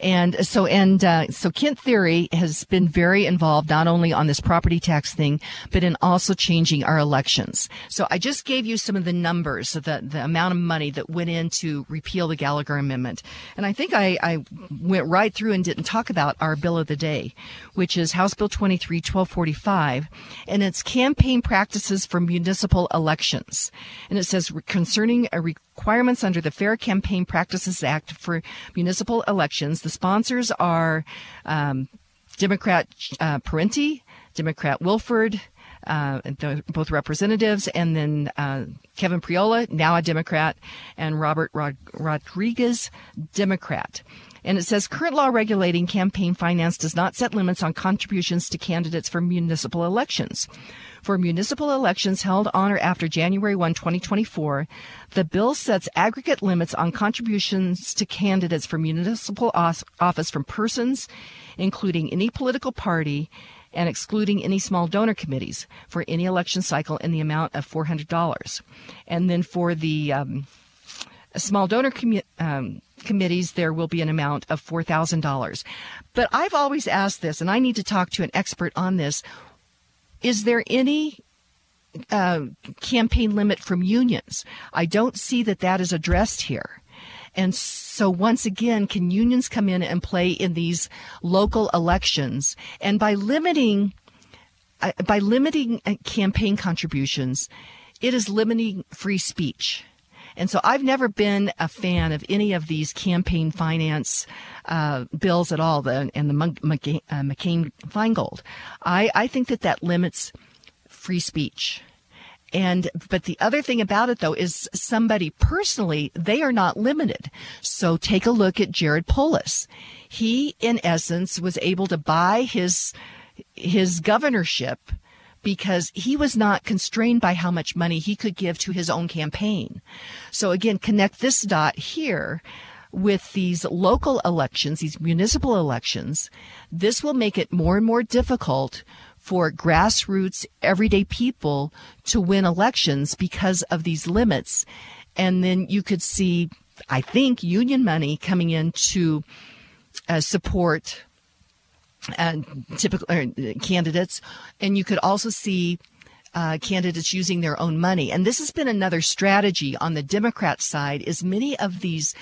And so, and uh, so Kent Thiry has been very involved not only on this property tax thing, but in also changing our elections. So I just gave you some of the numbers the, the amount of money that went in to repeal the Gallagher Amendment. And I think I, I went right through and didn't talk about our bill of the day, which is House Bill 23 1245, and it's campaign practices for municipal elections. And it says concerning a requirements under the Fair Campaign Practices Act for municipal elections. The sponsors are um, Democrat uh, Parenti, Democrat Wilford, uh, both representatives, and then uh, Kevin Priola, now a Democrat, and Robert Rod- Rodriguez, Democrat. And it says current law regulating campaign finance does not set limits on contributions to candidates for municipal elections. For municipal elections held on or after January 1, 2024, the bill sets aggregate limits on contributions to candidates for municipal office from persons, including any political party, and excluding any small donor committees for any election cycle in the amount of $400. And then for the um, small donor commu- um, committees, there will be an amount of $4,000. But I've always asked this, and I need to talk to an expert on this. Is there any uh, campaign limit from unions? I don't see that that is addressed here. And so once again, can unions come in and play in these local elections? And by limiting, uh, by limiting uh, campaign contributions, it is limiting free speech. And so I've never been a fan of any of these campaign finance uh, bills at all, the, and the McCain, uh, McCain Feingold. I, I think that that limits free speech. And, but the other thing about it though is somebody personally, they are not limited. So take a look at Jared Polis. He, in essence, was able to buy his, his governorship because he was not constrained by how much money he could give to his own campaign. So again, connect this dot here with these local elections, these municipal elections. This will make it more and more difficult for grassroots, everyday people to win elections because of these limits. And then you could see, I think, union money coming in to uh, support uh, typical uh, candidates, and you could also see uh, candidates using their own money. And this has been another strategy on the Democrat side is many of these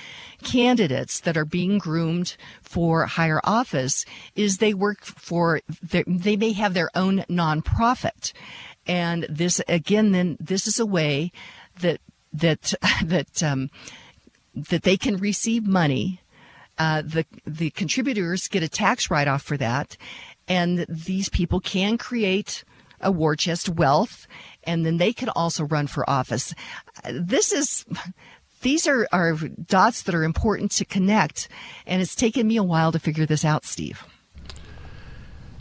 candidates that are being groomed for higher office is they work for, they may have their own nonprofit. And this, again, then this is a way that, that, that, um, that they can receive money uh, the the contributors get a tax write off for that, and these people can create a war chest wealth, and then they can also run for office. This is. These are, are dots that are important to connect, and it's taken me a while to figure this out, Steve.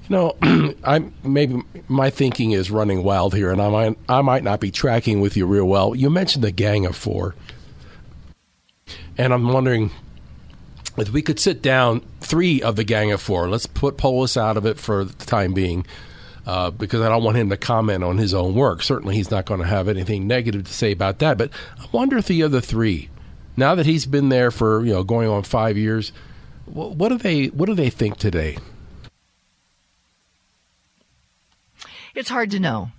You know, I maybe my thinking is running wild here, and I might I might not be tracking with you real well. You mentioned the Gang of Four, and I'm wondering if we could sit down three of the gang of four, let's put Polis out of it for the time being, uh, because I don't want him to comment on his own work. Certainly, he's not going to have anything negative to say about that. But I wonder if the other three, now that he's been there for you know going on five years, what do they what do they think today? It's hard to know.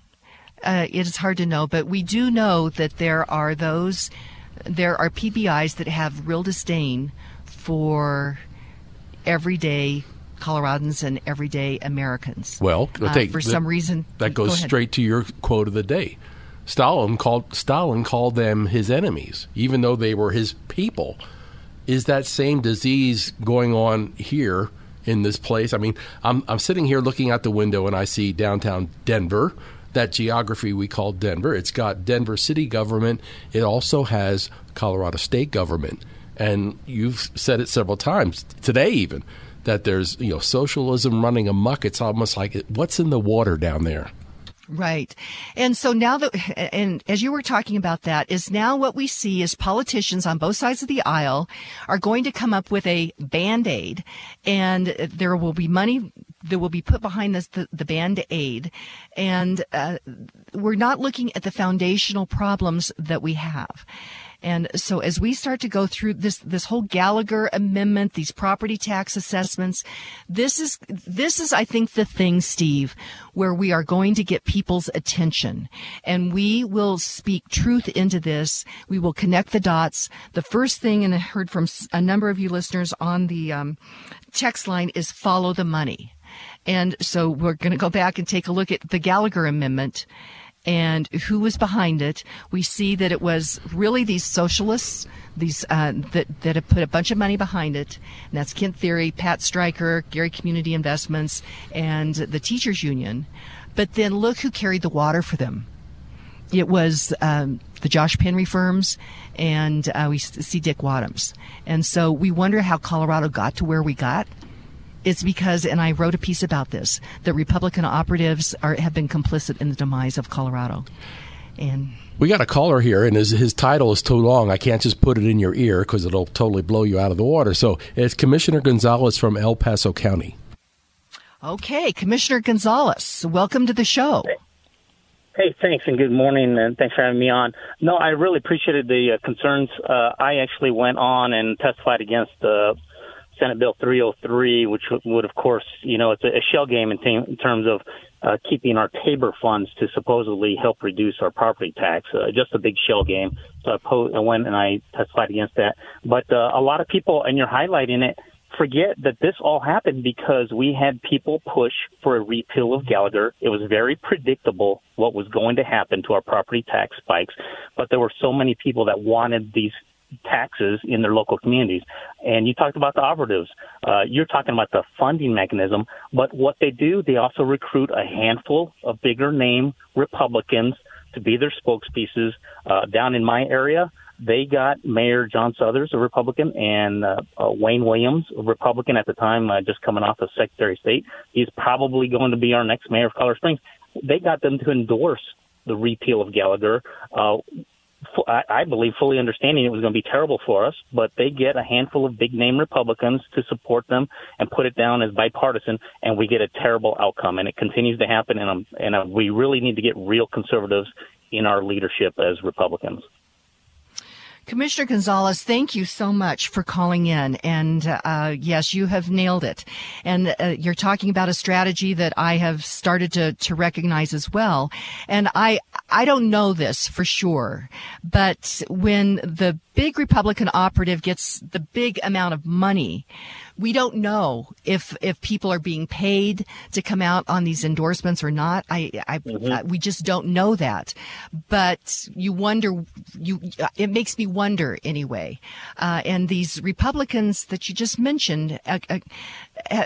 Uh, it is hard to know, but we do know that there are those, there are PBIs that have real disdain for everyday Coloradans and everyday Americans. Well, uh, for some reason that goes go straight to your quote of the day. Stalin called Stalin called them his enemies, even though they were his people. Is that same disease going on here in this place? I mean, I'm I'm sitting here looking out the window and I see downtown Denver, that geography we call Denver. It's got Denver city government. It also has Colorado state government. And you've said it several times today, even that there's you know socialism running amuck. It's almost like what's in the water down there. Right. And so now that, and as you were talking about that, is now what we see is politicians on both sides of the aisle are going to come up with a band aid and there will be money that will be put behind this, the, the band aid. And uh, we're not looking at the foundational problems that we have. And so as we start to go through this, this whole Gallagher amendment, these property tax assessments, this is, this is, I think, the thing, Steve, where we are going to get people's attention and we will speak truth into this. We will connect the dots. The first thing, and I heard from a number of you listeners on the um, text line is follow the money. And so we're going to go back and take a look at the Gallagher Amendment and who was behind it. We see that it was really these socialists, these uh, that that have put a bunch of money behind it. And that's Kent Thiry, Pat Stryker, Gary Community Investments, and the Teachers Union. But then look who carried the water for them. It was um, the Josh Penry firms, and uh, we see Dick Wadhams. And so we wonder how Colorado got to where we got. It's because, and I wrote a piece about this, that Republican operatives are, have been complicit in the demise of Colorado. And we got a caller here, and his, his title is too long. I can't just put it in your ear because it'll totally blow you out of the water. So it's Commissioner Gonzalez from El Paso County. Okay, Commissioner Gonzalez, welcome to the show. Hey, thanks, and good morning, and thanks for having me on. No, I really appreciated the uh, concerns. Uh, I actually went on and testified against uh, Senate Bill 303, which would, of course, you know, it's a, shell game in, t- in terms of uh, keeping our Tabor funds to supposedly help reduce our property tax. Uh, just a big shell game. So I, po- I went and I testified against that. But uh, a lot of people, and you're highlighting it, forget that this all happened because we had people push for a repeal of Gallagher. It was very predictable what was going to happen to our property tax spikes, but there were so many people that wanted these taxes in their local communities. And you talked about the operatives. Uh, you're talking about the funding mechanism, but what they do, they also recruit a handful of bigger name Republicans to be their spokespieces. Uh, down in my area, they got Mayor John Suthers, a Republican, and uh, uh, Wayne Williams, a Republican at the time, uh, just coming off as Secretary of State. He's probably going to be our next mayor of Colorado Springs. They got them to endorse the repeal of Gallagher. Uh, I believe fully understanding it was going to be terrible for us, but they get a handful of big name Republicans to support them and put it down as bipartisan, and we get a terrible outcome. And it continues to happen, and, um, and uh, we really need to get real conservatives in our leadership as Republicans. Commissioner Gonzalez, thank you so much for calling in. And uh, yes, you have nailed it. And uh, you're talking about a strategy that I have started to, to recognize as well. And I I don't know this for sure, but when the big Republican operative gets the big amount of money, we don't know if if people are being paid to come out on these endorsements or not. I, I, mm-hmm. I we just don't know that. But you wonder. You it makes me wonder anyway. Uh, and these Republicans that you just mentioned. Uh, uh, uh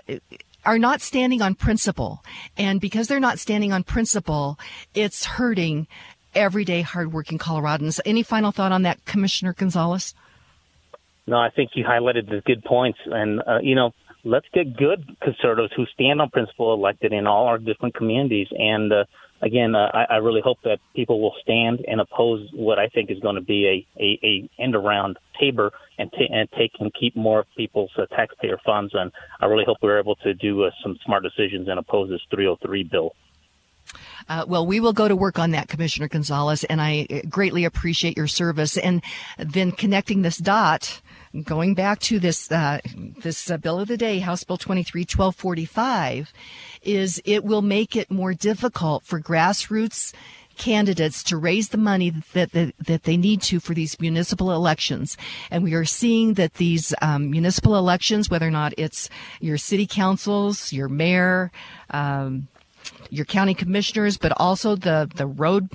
are not standing on principle. And because they're not standing on principle, it's hurting everyday hardworking Coloradans. Any final thought on that, Commissioner Gonzalez? No, I think you highlighted the good points, and uh, you know, let's get good conservatives who stand on principle elected in all our different communities. And uh, again, uh, I, I really hope that people will stand and oppose what I think is going to be a, a, a end around Tabor and, t- and take and keep more people's uh, taxpayer funds. And I really hope we're able to do uh, some smart decisions and oppose this 303 bill. Uh, well, we will go to work on that, Commissioner Gonzalez, and I uh, greatly appreciate your service. And then connecting this dot, going back to this uh, this uh, bill of the day, House Bill 23 1245, is it will make it more difficult for grassroots candidates to raise the money that, that, that they need to for these municipal elections. And we are seeing that these um, municipal elections, whether or not it's your city councils, your mayor, um, your county commissioners, but also the, the road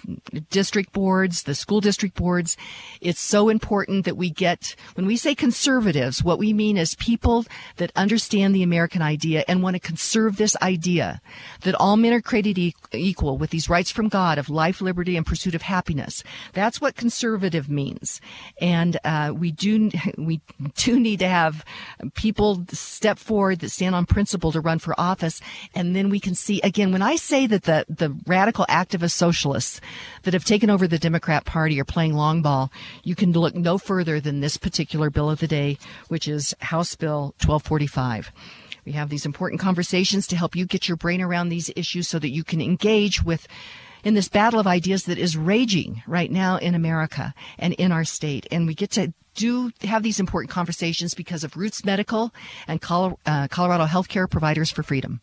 district boards, the school district boards. It's so important that we get, when we say conservatives, what we mean is people that understand the American idea and want to conserve this idea that all men are created e- equal with these rights from God of life, liberty, and pursuit of happiness. That's what conservative means. And, uh, we do, we do need to have people step forward that stand on principle to run for office. And then we can see again, when I say that the, the radical activist socialists that have taken over the Democrat Party are playing long ball, you can look no further than this particular bill of the day, which is House Bill 1245. We have these important conversations to help you get your brain around these issues so that you can engage with in this battle of ideas that is raging right now in America and in our state. And we get to do have these important conversations because of Roots Medical and Colorado, uh, Colorado Healthcare Providers for Freedom.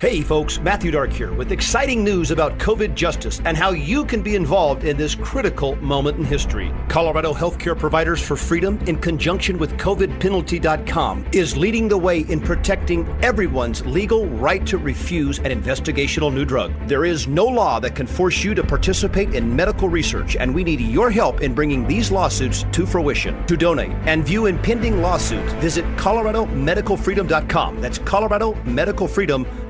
Hey, folks, Matthew Dark here with exciting news about COVID justice and how you can be involved in this critical moment in history. Colorado Healthcare Providers for Freedom, in conjunction with COVIDpenalty.com, is leading the way in protecting everyone's legal right to refuse an investigational new drug. There is no law that can force you to participate in medical research, and we need your help in bringing these lawsuits to fruition. To donate and view impending lawsuits, visit ColoradoMedicalFreedom.com. That's ColoradoMedicalFreedom.com.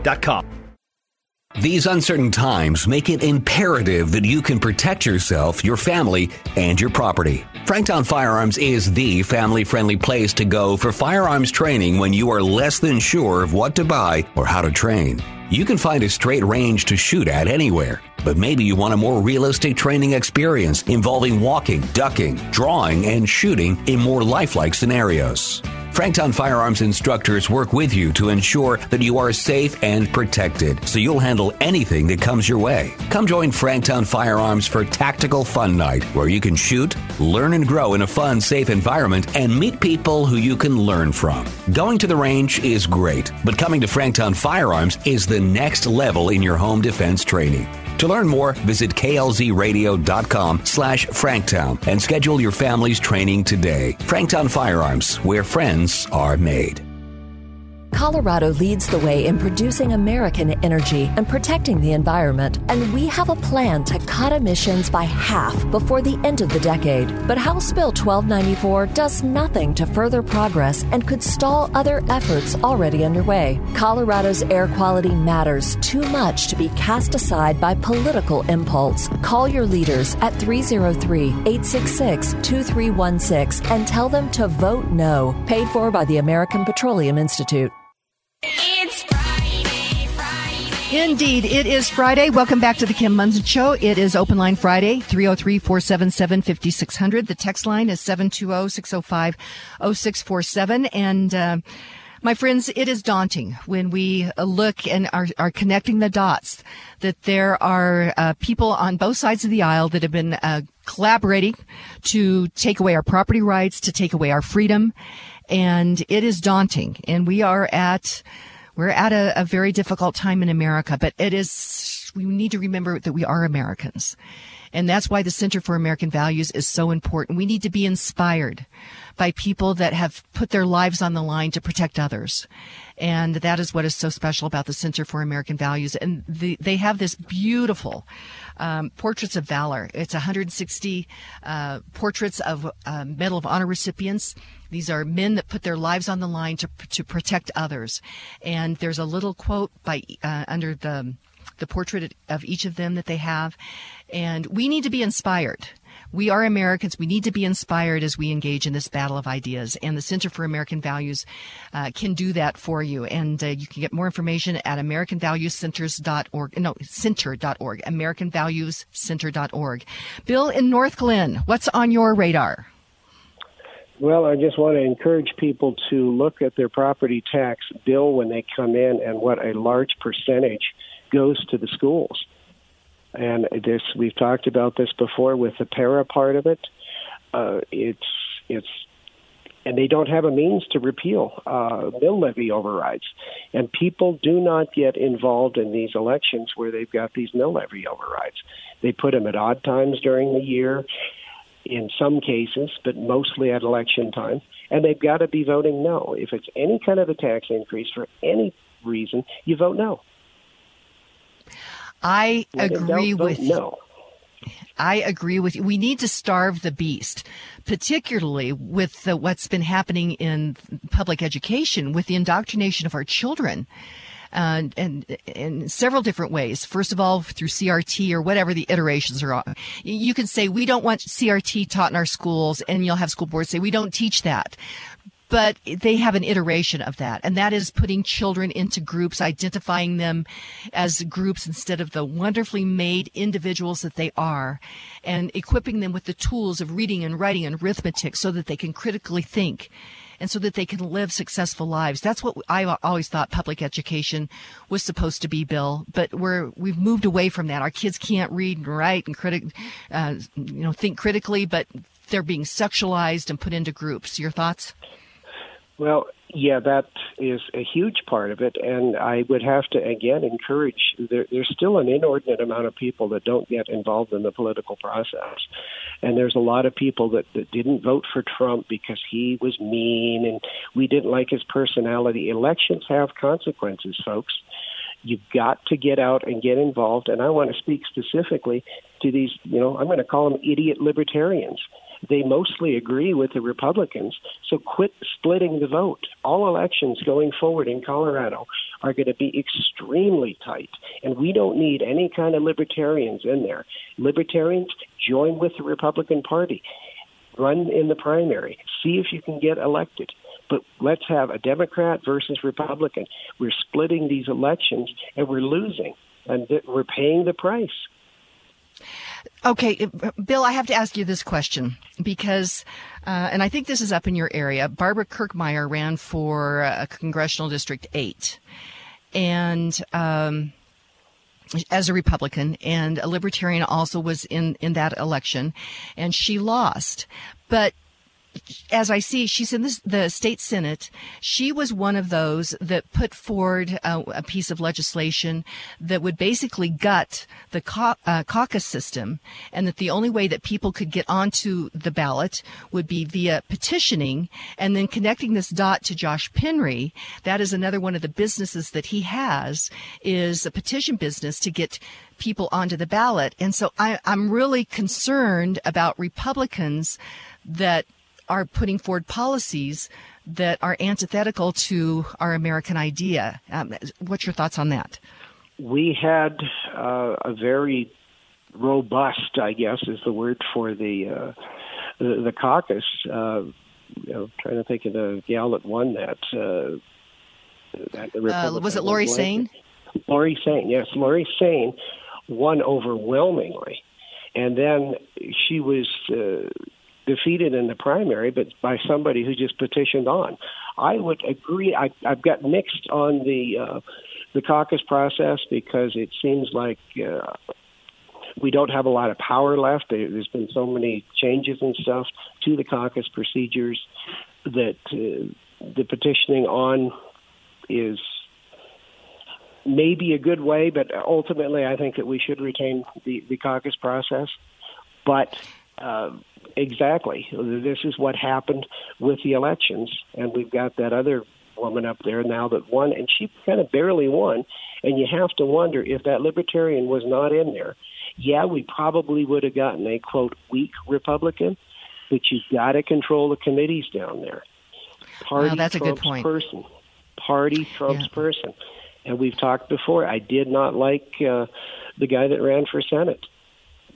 These uncertain times make it imperative that you can protect yourself, your family, and your property. Franktown Firearms is the family friendly place to go for firearms training when you are less than sure of what to buy or how to train. You can find a straight range to shoot at anywhere, but maybe you want a more realistic training experience involving walking, ducking, drawing, and shooting in more lifelike scenarios. Franktown Firearms instructors work with you to ensure that you are safe and protected, so you'll handle anything that comes your way. Come join Franktown Firearms for Tactical Fun Night, where you can shoot, learn and grow in a fun, safe environment, and meet people who you can learn from. Going to the range is great, but coming to Franktown Firearms is the next level in your home defense training. To learn more, visit klzradio.com slash franktown and schedule your family's training today. Franktown Firearms, where friends are made. Colorado leads the way in producing American energy and protecting the environment, and we have a plan to cut emissions by half before the end of the decade. But House Bill 1294 does nothing to further progress and could stall other efforts already underway. Colorado's air quality matters too much to be cast aside by political impulse. Call your leaders at 303 866 2316 and tell them to vote no. Paid for by the American Petroleum Institute. Indeed, it is Friday. Welcome back to the Kim Monson Show. It is Open Line Friday, 303-477-5600. The text line is 720-605-0647. And, uh, my friends, it is daunting when we look and are, are connecting the dots that there are uh, people on both sides of the aisle that have been uh, collaborating to take away our property rights, to take away our freedom. And it is daunting. And we are at we're at a, a very difficult time in America, but it is, we need to remember that we are Americans. And that's why the Center for American Values is so important. We need to be inspired by people that have put their lives on the line to protect others. And that is what is so special about the Center for American Values. And the, they have this beautiful um, Portraits of Valor. It's 160 uh, portraits of uh, Medal of Honor recipients. These are men that put their lives on the line to to protect others. And there's a little quote by uh, under the the portrait of each of them that they have. And we need to be inspired. We are Americans. We need to be inspired as we engage in this battle of ideas. And the Center for American Values uh, can do that for you. And uh, you can get more information at AmericanValuesCenters.org. No, center.org. AmericanValuesCenter.org. Bill in Northglenn, what's on your radar? Well, I just want to encourage people to look at their property tax bill when they come in and what a large percentage goes to the schools. And this we've talked about this before with the para part of it. Uh, it's it's and they don't have a means to repeal uh, mill levy overrides. And people do not get involved in these elections where they've got these mill levy overrides. They put them at odd times during the year, in some cases, but mostly at election time. And they've got to be voting no. If it's any kind of a tax increase for any reason, you vote no. I When agree with no. I agree with you. We need to starve the beast, particularly with the, what's been happening in public education with the indoctrination of our children. Uh, and in several different ways. First of all, through CRT or whatever the iterations are on. You can say, we don't want CRT taught in our schools, and you'll have school boards say, we don't teach that but they have an iteration of that and that is putting children into groups identifying them as groups instead of the wonderfully made individuals that they are and equipping them with the tools of reading and writing and arithmetic so that they can critically think and so that they can live successful lives. That's what I always thought public education was supposed to be, Bill. But we're we've moved away from that. Our kids can't read and write and critic, uh, you know, think critically, but they're being sexualized and put into groups. Your thoughts? Well, yeah, that is a huge part of it, and I would have to again encourage. There, there's still an inordinate amount of people that don't get involved in the political process, and there's a lot of people that, that didn't vote for Trump because he was mean and we didn't like his personality. Elections have consequences, folks. You've got to get out and get involved, and I want to speak specifically to these. You know, I'm going to call them idiot libertarians they mostly agree with the Republicans. So quit splitting the vote. All elections going forward in Colorado are going to be extremely tight, and we don't need any kind of libertarians in there. Libertarians join with the Republican Party, run in the primary, see if you can get elected. But let's have a Democrat versus Republican. We're splitting these elections, and we're losing, and we're paying the price. Okay, Bill, I have to ask you this question because, uh, and I think this is up in your area. Barbara Kirkmeyer ran for uh, Congressional District 8. And, um, as a Republican and a Libertarian also was in, in that election and she lost. But as I see, she's in this, the state senate. She was one of those that put forward a, a piece of legislation that would basically gut the cau- uh, caucus system, and that the only way that people could get onto the ballot would be via petitioning, and then connecting this dot to Josh Penry. That is another one of the businesses that he has is a petition business to get people onto the ballot. And so I, I'm really concerned about Republicans that are putting forward policies that are antithetical to our American idea. Um, what's your thoughts on that? We had uh, a very robust, I guess, is the word for the uh, the, the, caucus. Uh, you know, trying to think of the gal that won that. Uh, that uh, was it Lori Saine? Lori Saine, yes, Lori Saine won overwhelmingly, and then she was uh, defeated in the primary, but by somebody who just petitioned on. I would agree. I, I've got mixed on the uh, the caucus process because it seems like uh, we don't have a lot of power left. There's been so many changes and stuff to the caucus procedures that uh, the petitioning on is maybe a good way, but ultimately I think that we should retain the, the caucus process. But uh, exactly. This is what happened with the elections, and we've got that other woman up there now that won, and she kind of barely won. And you have to wonder if that libertarian was not in there. Yeah, we probably would have gotten a quote weak Republican, but you've got to control the committees down there. Party that's Trump's a good point. Person, party Trump's yeah. person, and we've talked before. I did not like uh, the guy that ran for Senate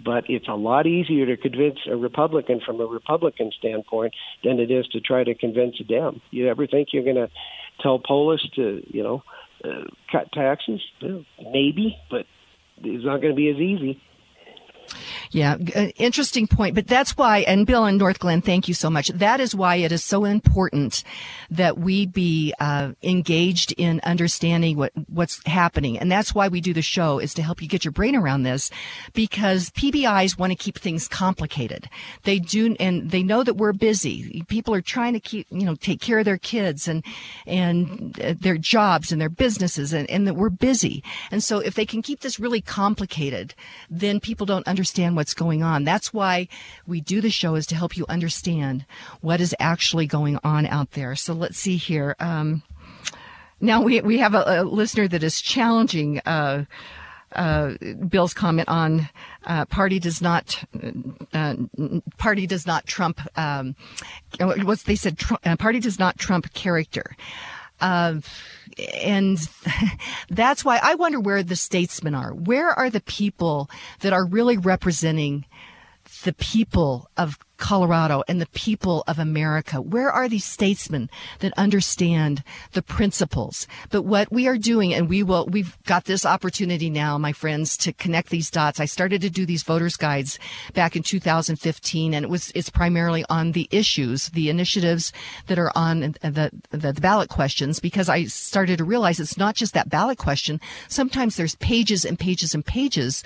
but it's a lot easier to convince a Republican from a Republican standpoint than it is to try to convince a Dem. You ever think you're going to tell Polis to, you know, uh, cut taxes? Maybe, but it's not going to be as easy. Yeah, uh, interesting point. But that's why, and Bill and Northglenn, thank you so much. That is why it is so important that we be uh, engaged in understanding what what's happening, and that's why we do the show is to help you get your brain around this, because PBIs want to keep things complicated. They do, and they know that we're busy. People are trying to keep, you know, take care of their kids and and uh, their jobs and their businesses, and, and that we're busy. And so, if they can keep this really complicated, then people don't understand what what's going on. That's why we do the show is to help you understand what is actually going on out there. So let's see here. Um, now we we have a, a listener that is challenging. Uh, uh, Bill's comment on uh, party does not uh, party does not trump um, what they said tr- uh, party does not trump character. Uh, and that's why I wonder where the statesmen are. Where are the people that are really representing the people of Colorado and the people of America? Where are these statesmen that understand the principles? But what we are doing, and we will, we've got this opportunity now, my friends, to connect these dots. I started to do these voters guides back in 2015, and it was, it's primarily on the issues, the initiatives that are on the, the, the ballot questions, because I started to realize it's not just that ballot question. Sometimes there's pages and pages and pages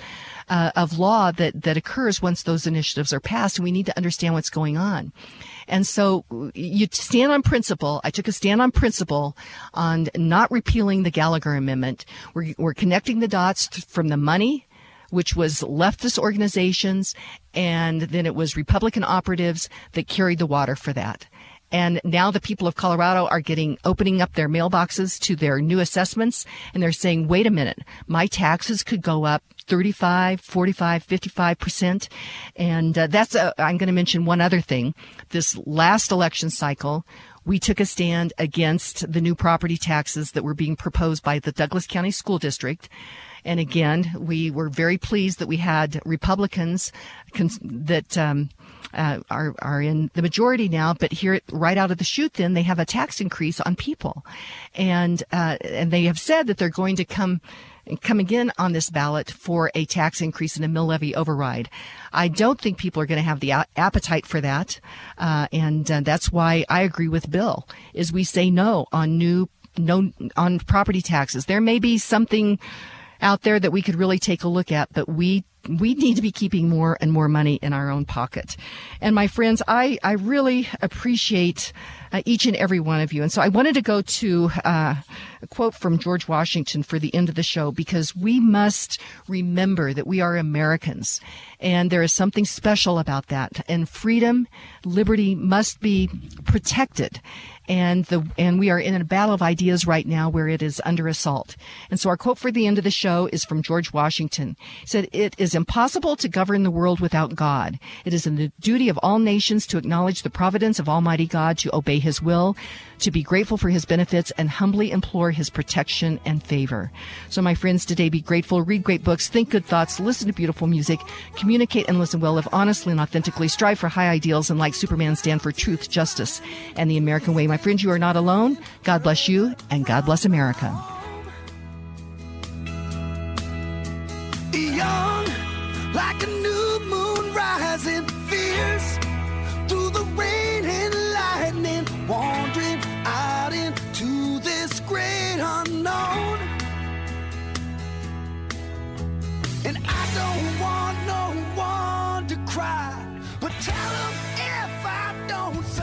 uh, of law that, that occurs once those initiatives are passed, and we need to understand understand what's going on. And so you stand on principle. I took a stand on principle on not repealing the Gallagher Amendment. We're, we're connecting the dots from the money which was leftist organizations, and then it was Republican operatives that carried the water for that. And now the people of Colorado are getting, opening up their mailboxes to their new assessments and they're saying, wait a minute, my taxes could go up 35, 45, 55%. And uh, that's, i I'm going to mention one other thing. This last election cycle, we took a stand against the new property taxes that were being proposed by the Douglas County School District. And again, we were very pleased that we had Republicans cons- that um, uh, are are in the majority now. But here, right out of the chute, then they have a tax increase on people, and uh, and they have said that they're going to come come again on this ballot for a tax increase and a mill levy override. I don't think people are going to have the appetite for that, uh, and uh, that's why I agree with Bill. Is we say no on new no on property taxes. There may be something out there that we could really take a look at, but we we need to be keeping more and more money in our own pocket. And my friends, I, I really appreciate uh, each and every one of you. And so I wanted to go to uh, a quote from George Washington for the end of the show because we must remember that we are Americans and there is something special about that. And freedom, liberty must be protected and the and we are in a battle of ideas right now where it is under assault. And so our quote for the end of the show is from George Washington. He said, "It is impossible to govern the world without God. It is the duty of all nations to acknowledge the providence of Almighty God, to obey His will, to be grateful for His benefits, and humbly implore His protection and favor." So, my friends, today be grateful, read great books, think good thoughts, listen to beautiful music, communicate and listen well, live honestly and authentically, strive for high ideals, and like Superman, stand for truth, justice, and the American way. My friends, you are not alone. God bless you, and God bless America. Young, like a new moon rising, fierce through the rain and lightning, wandering unknown. And I don't want no one to cry, but tell them if I don't.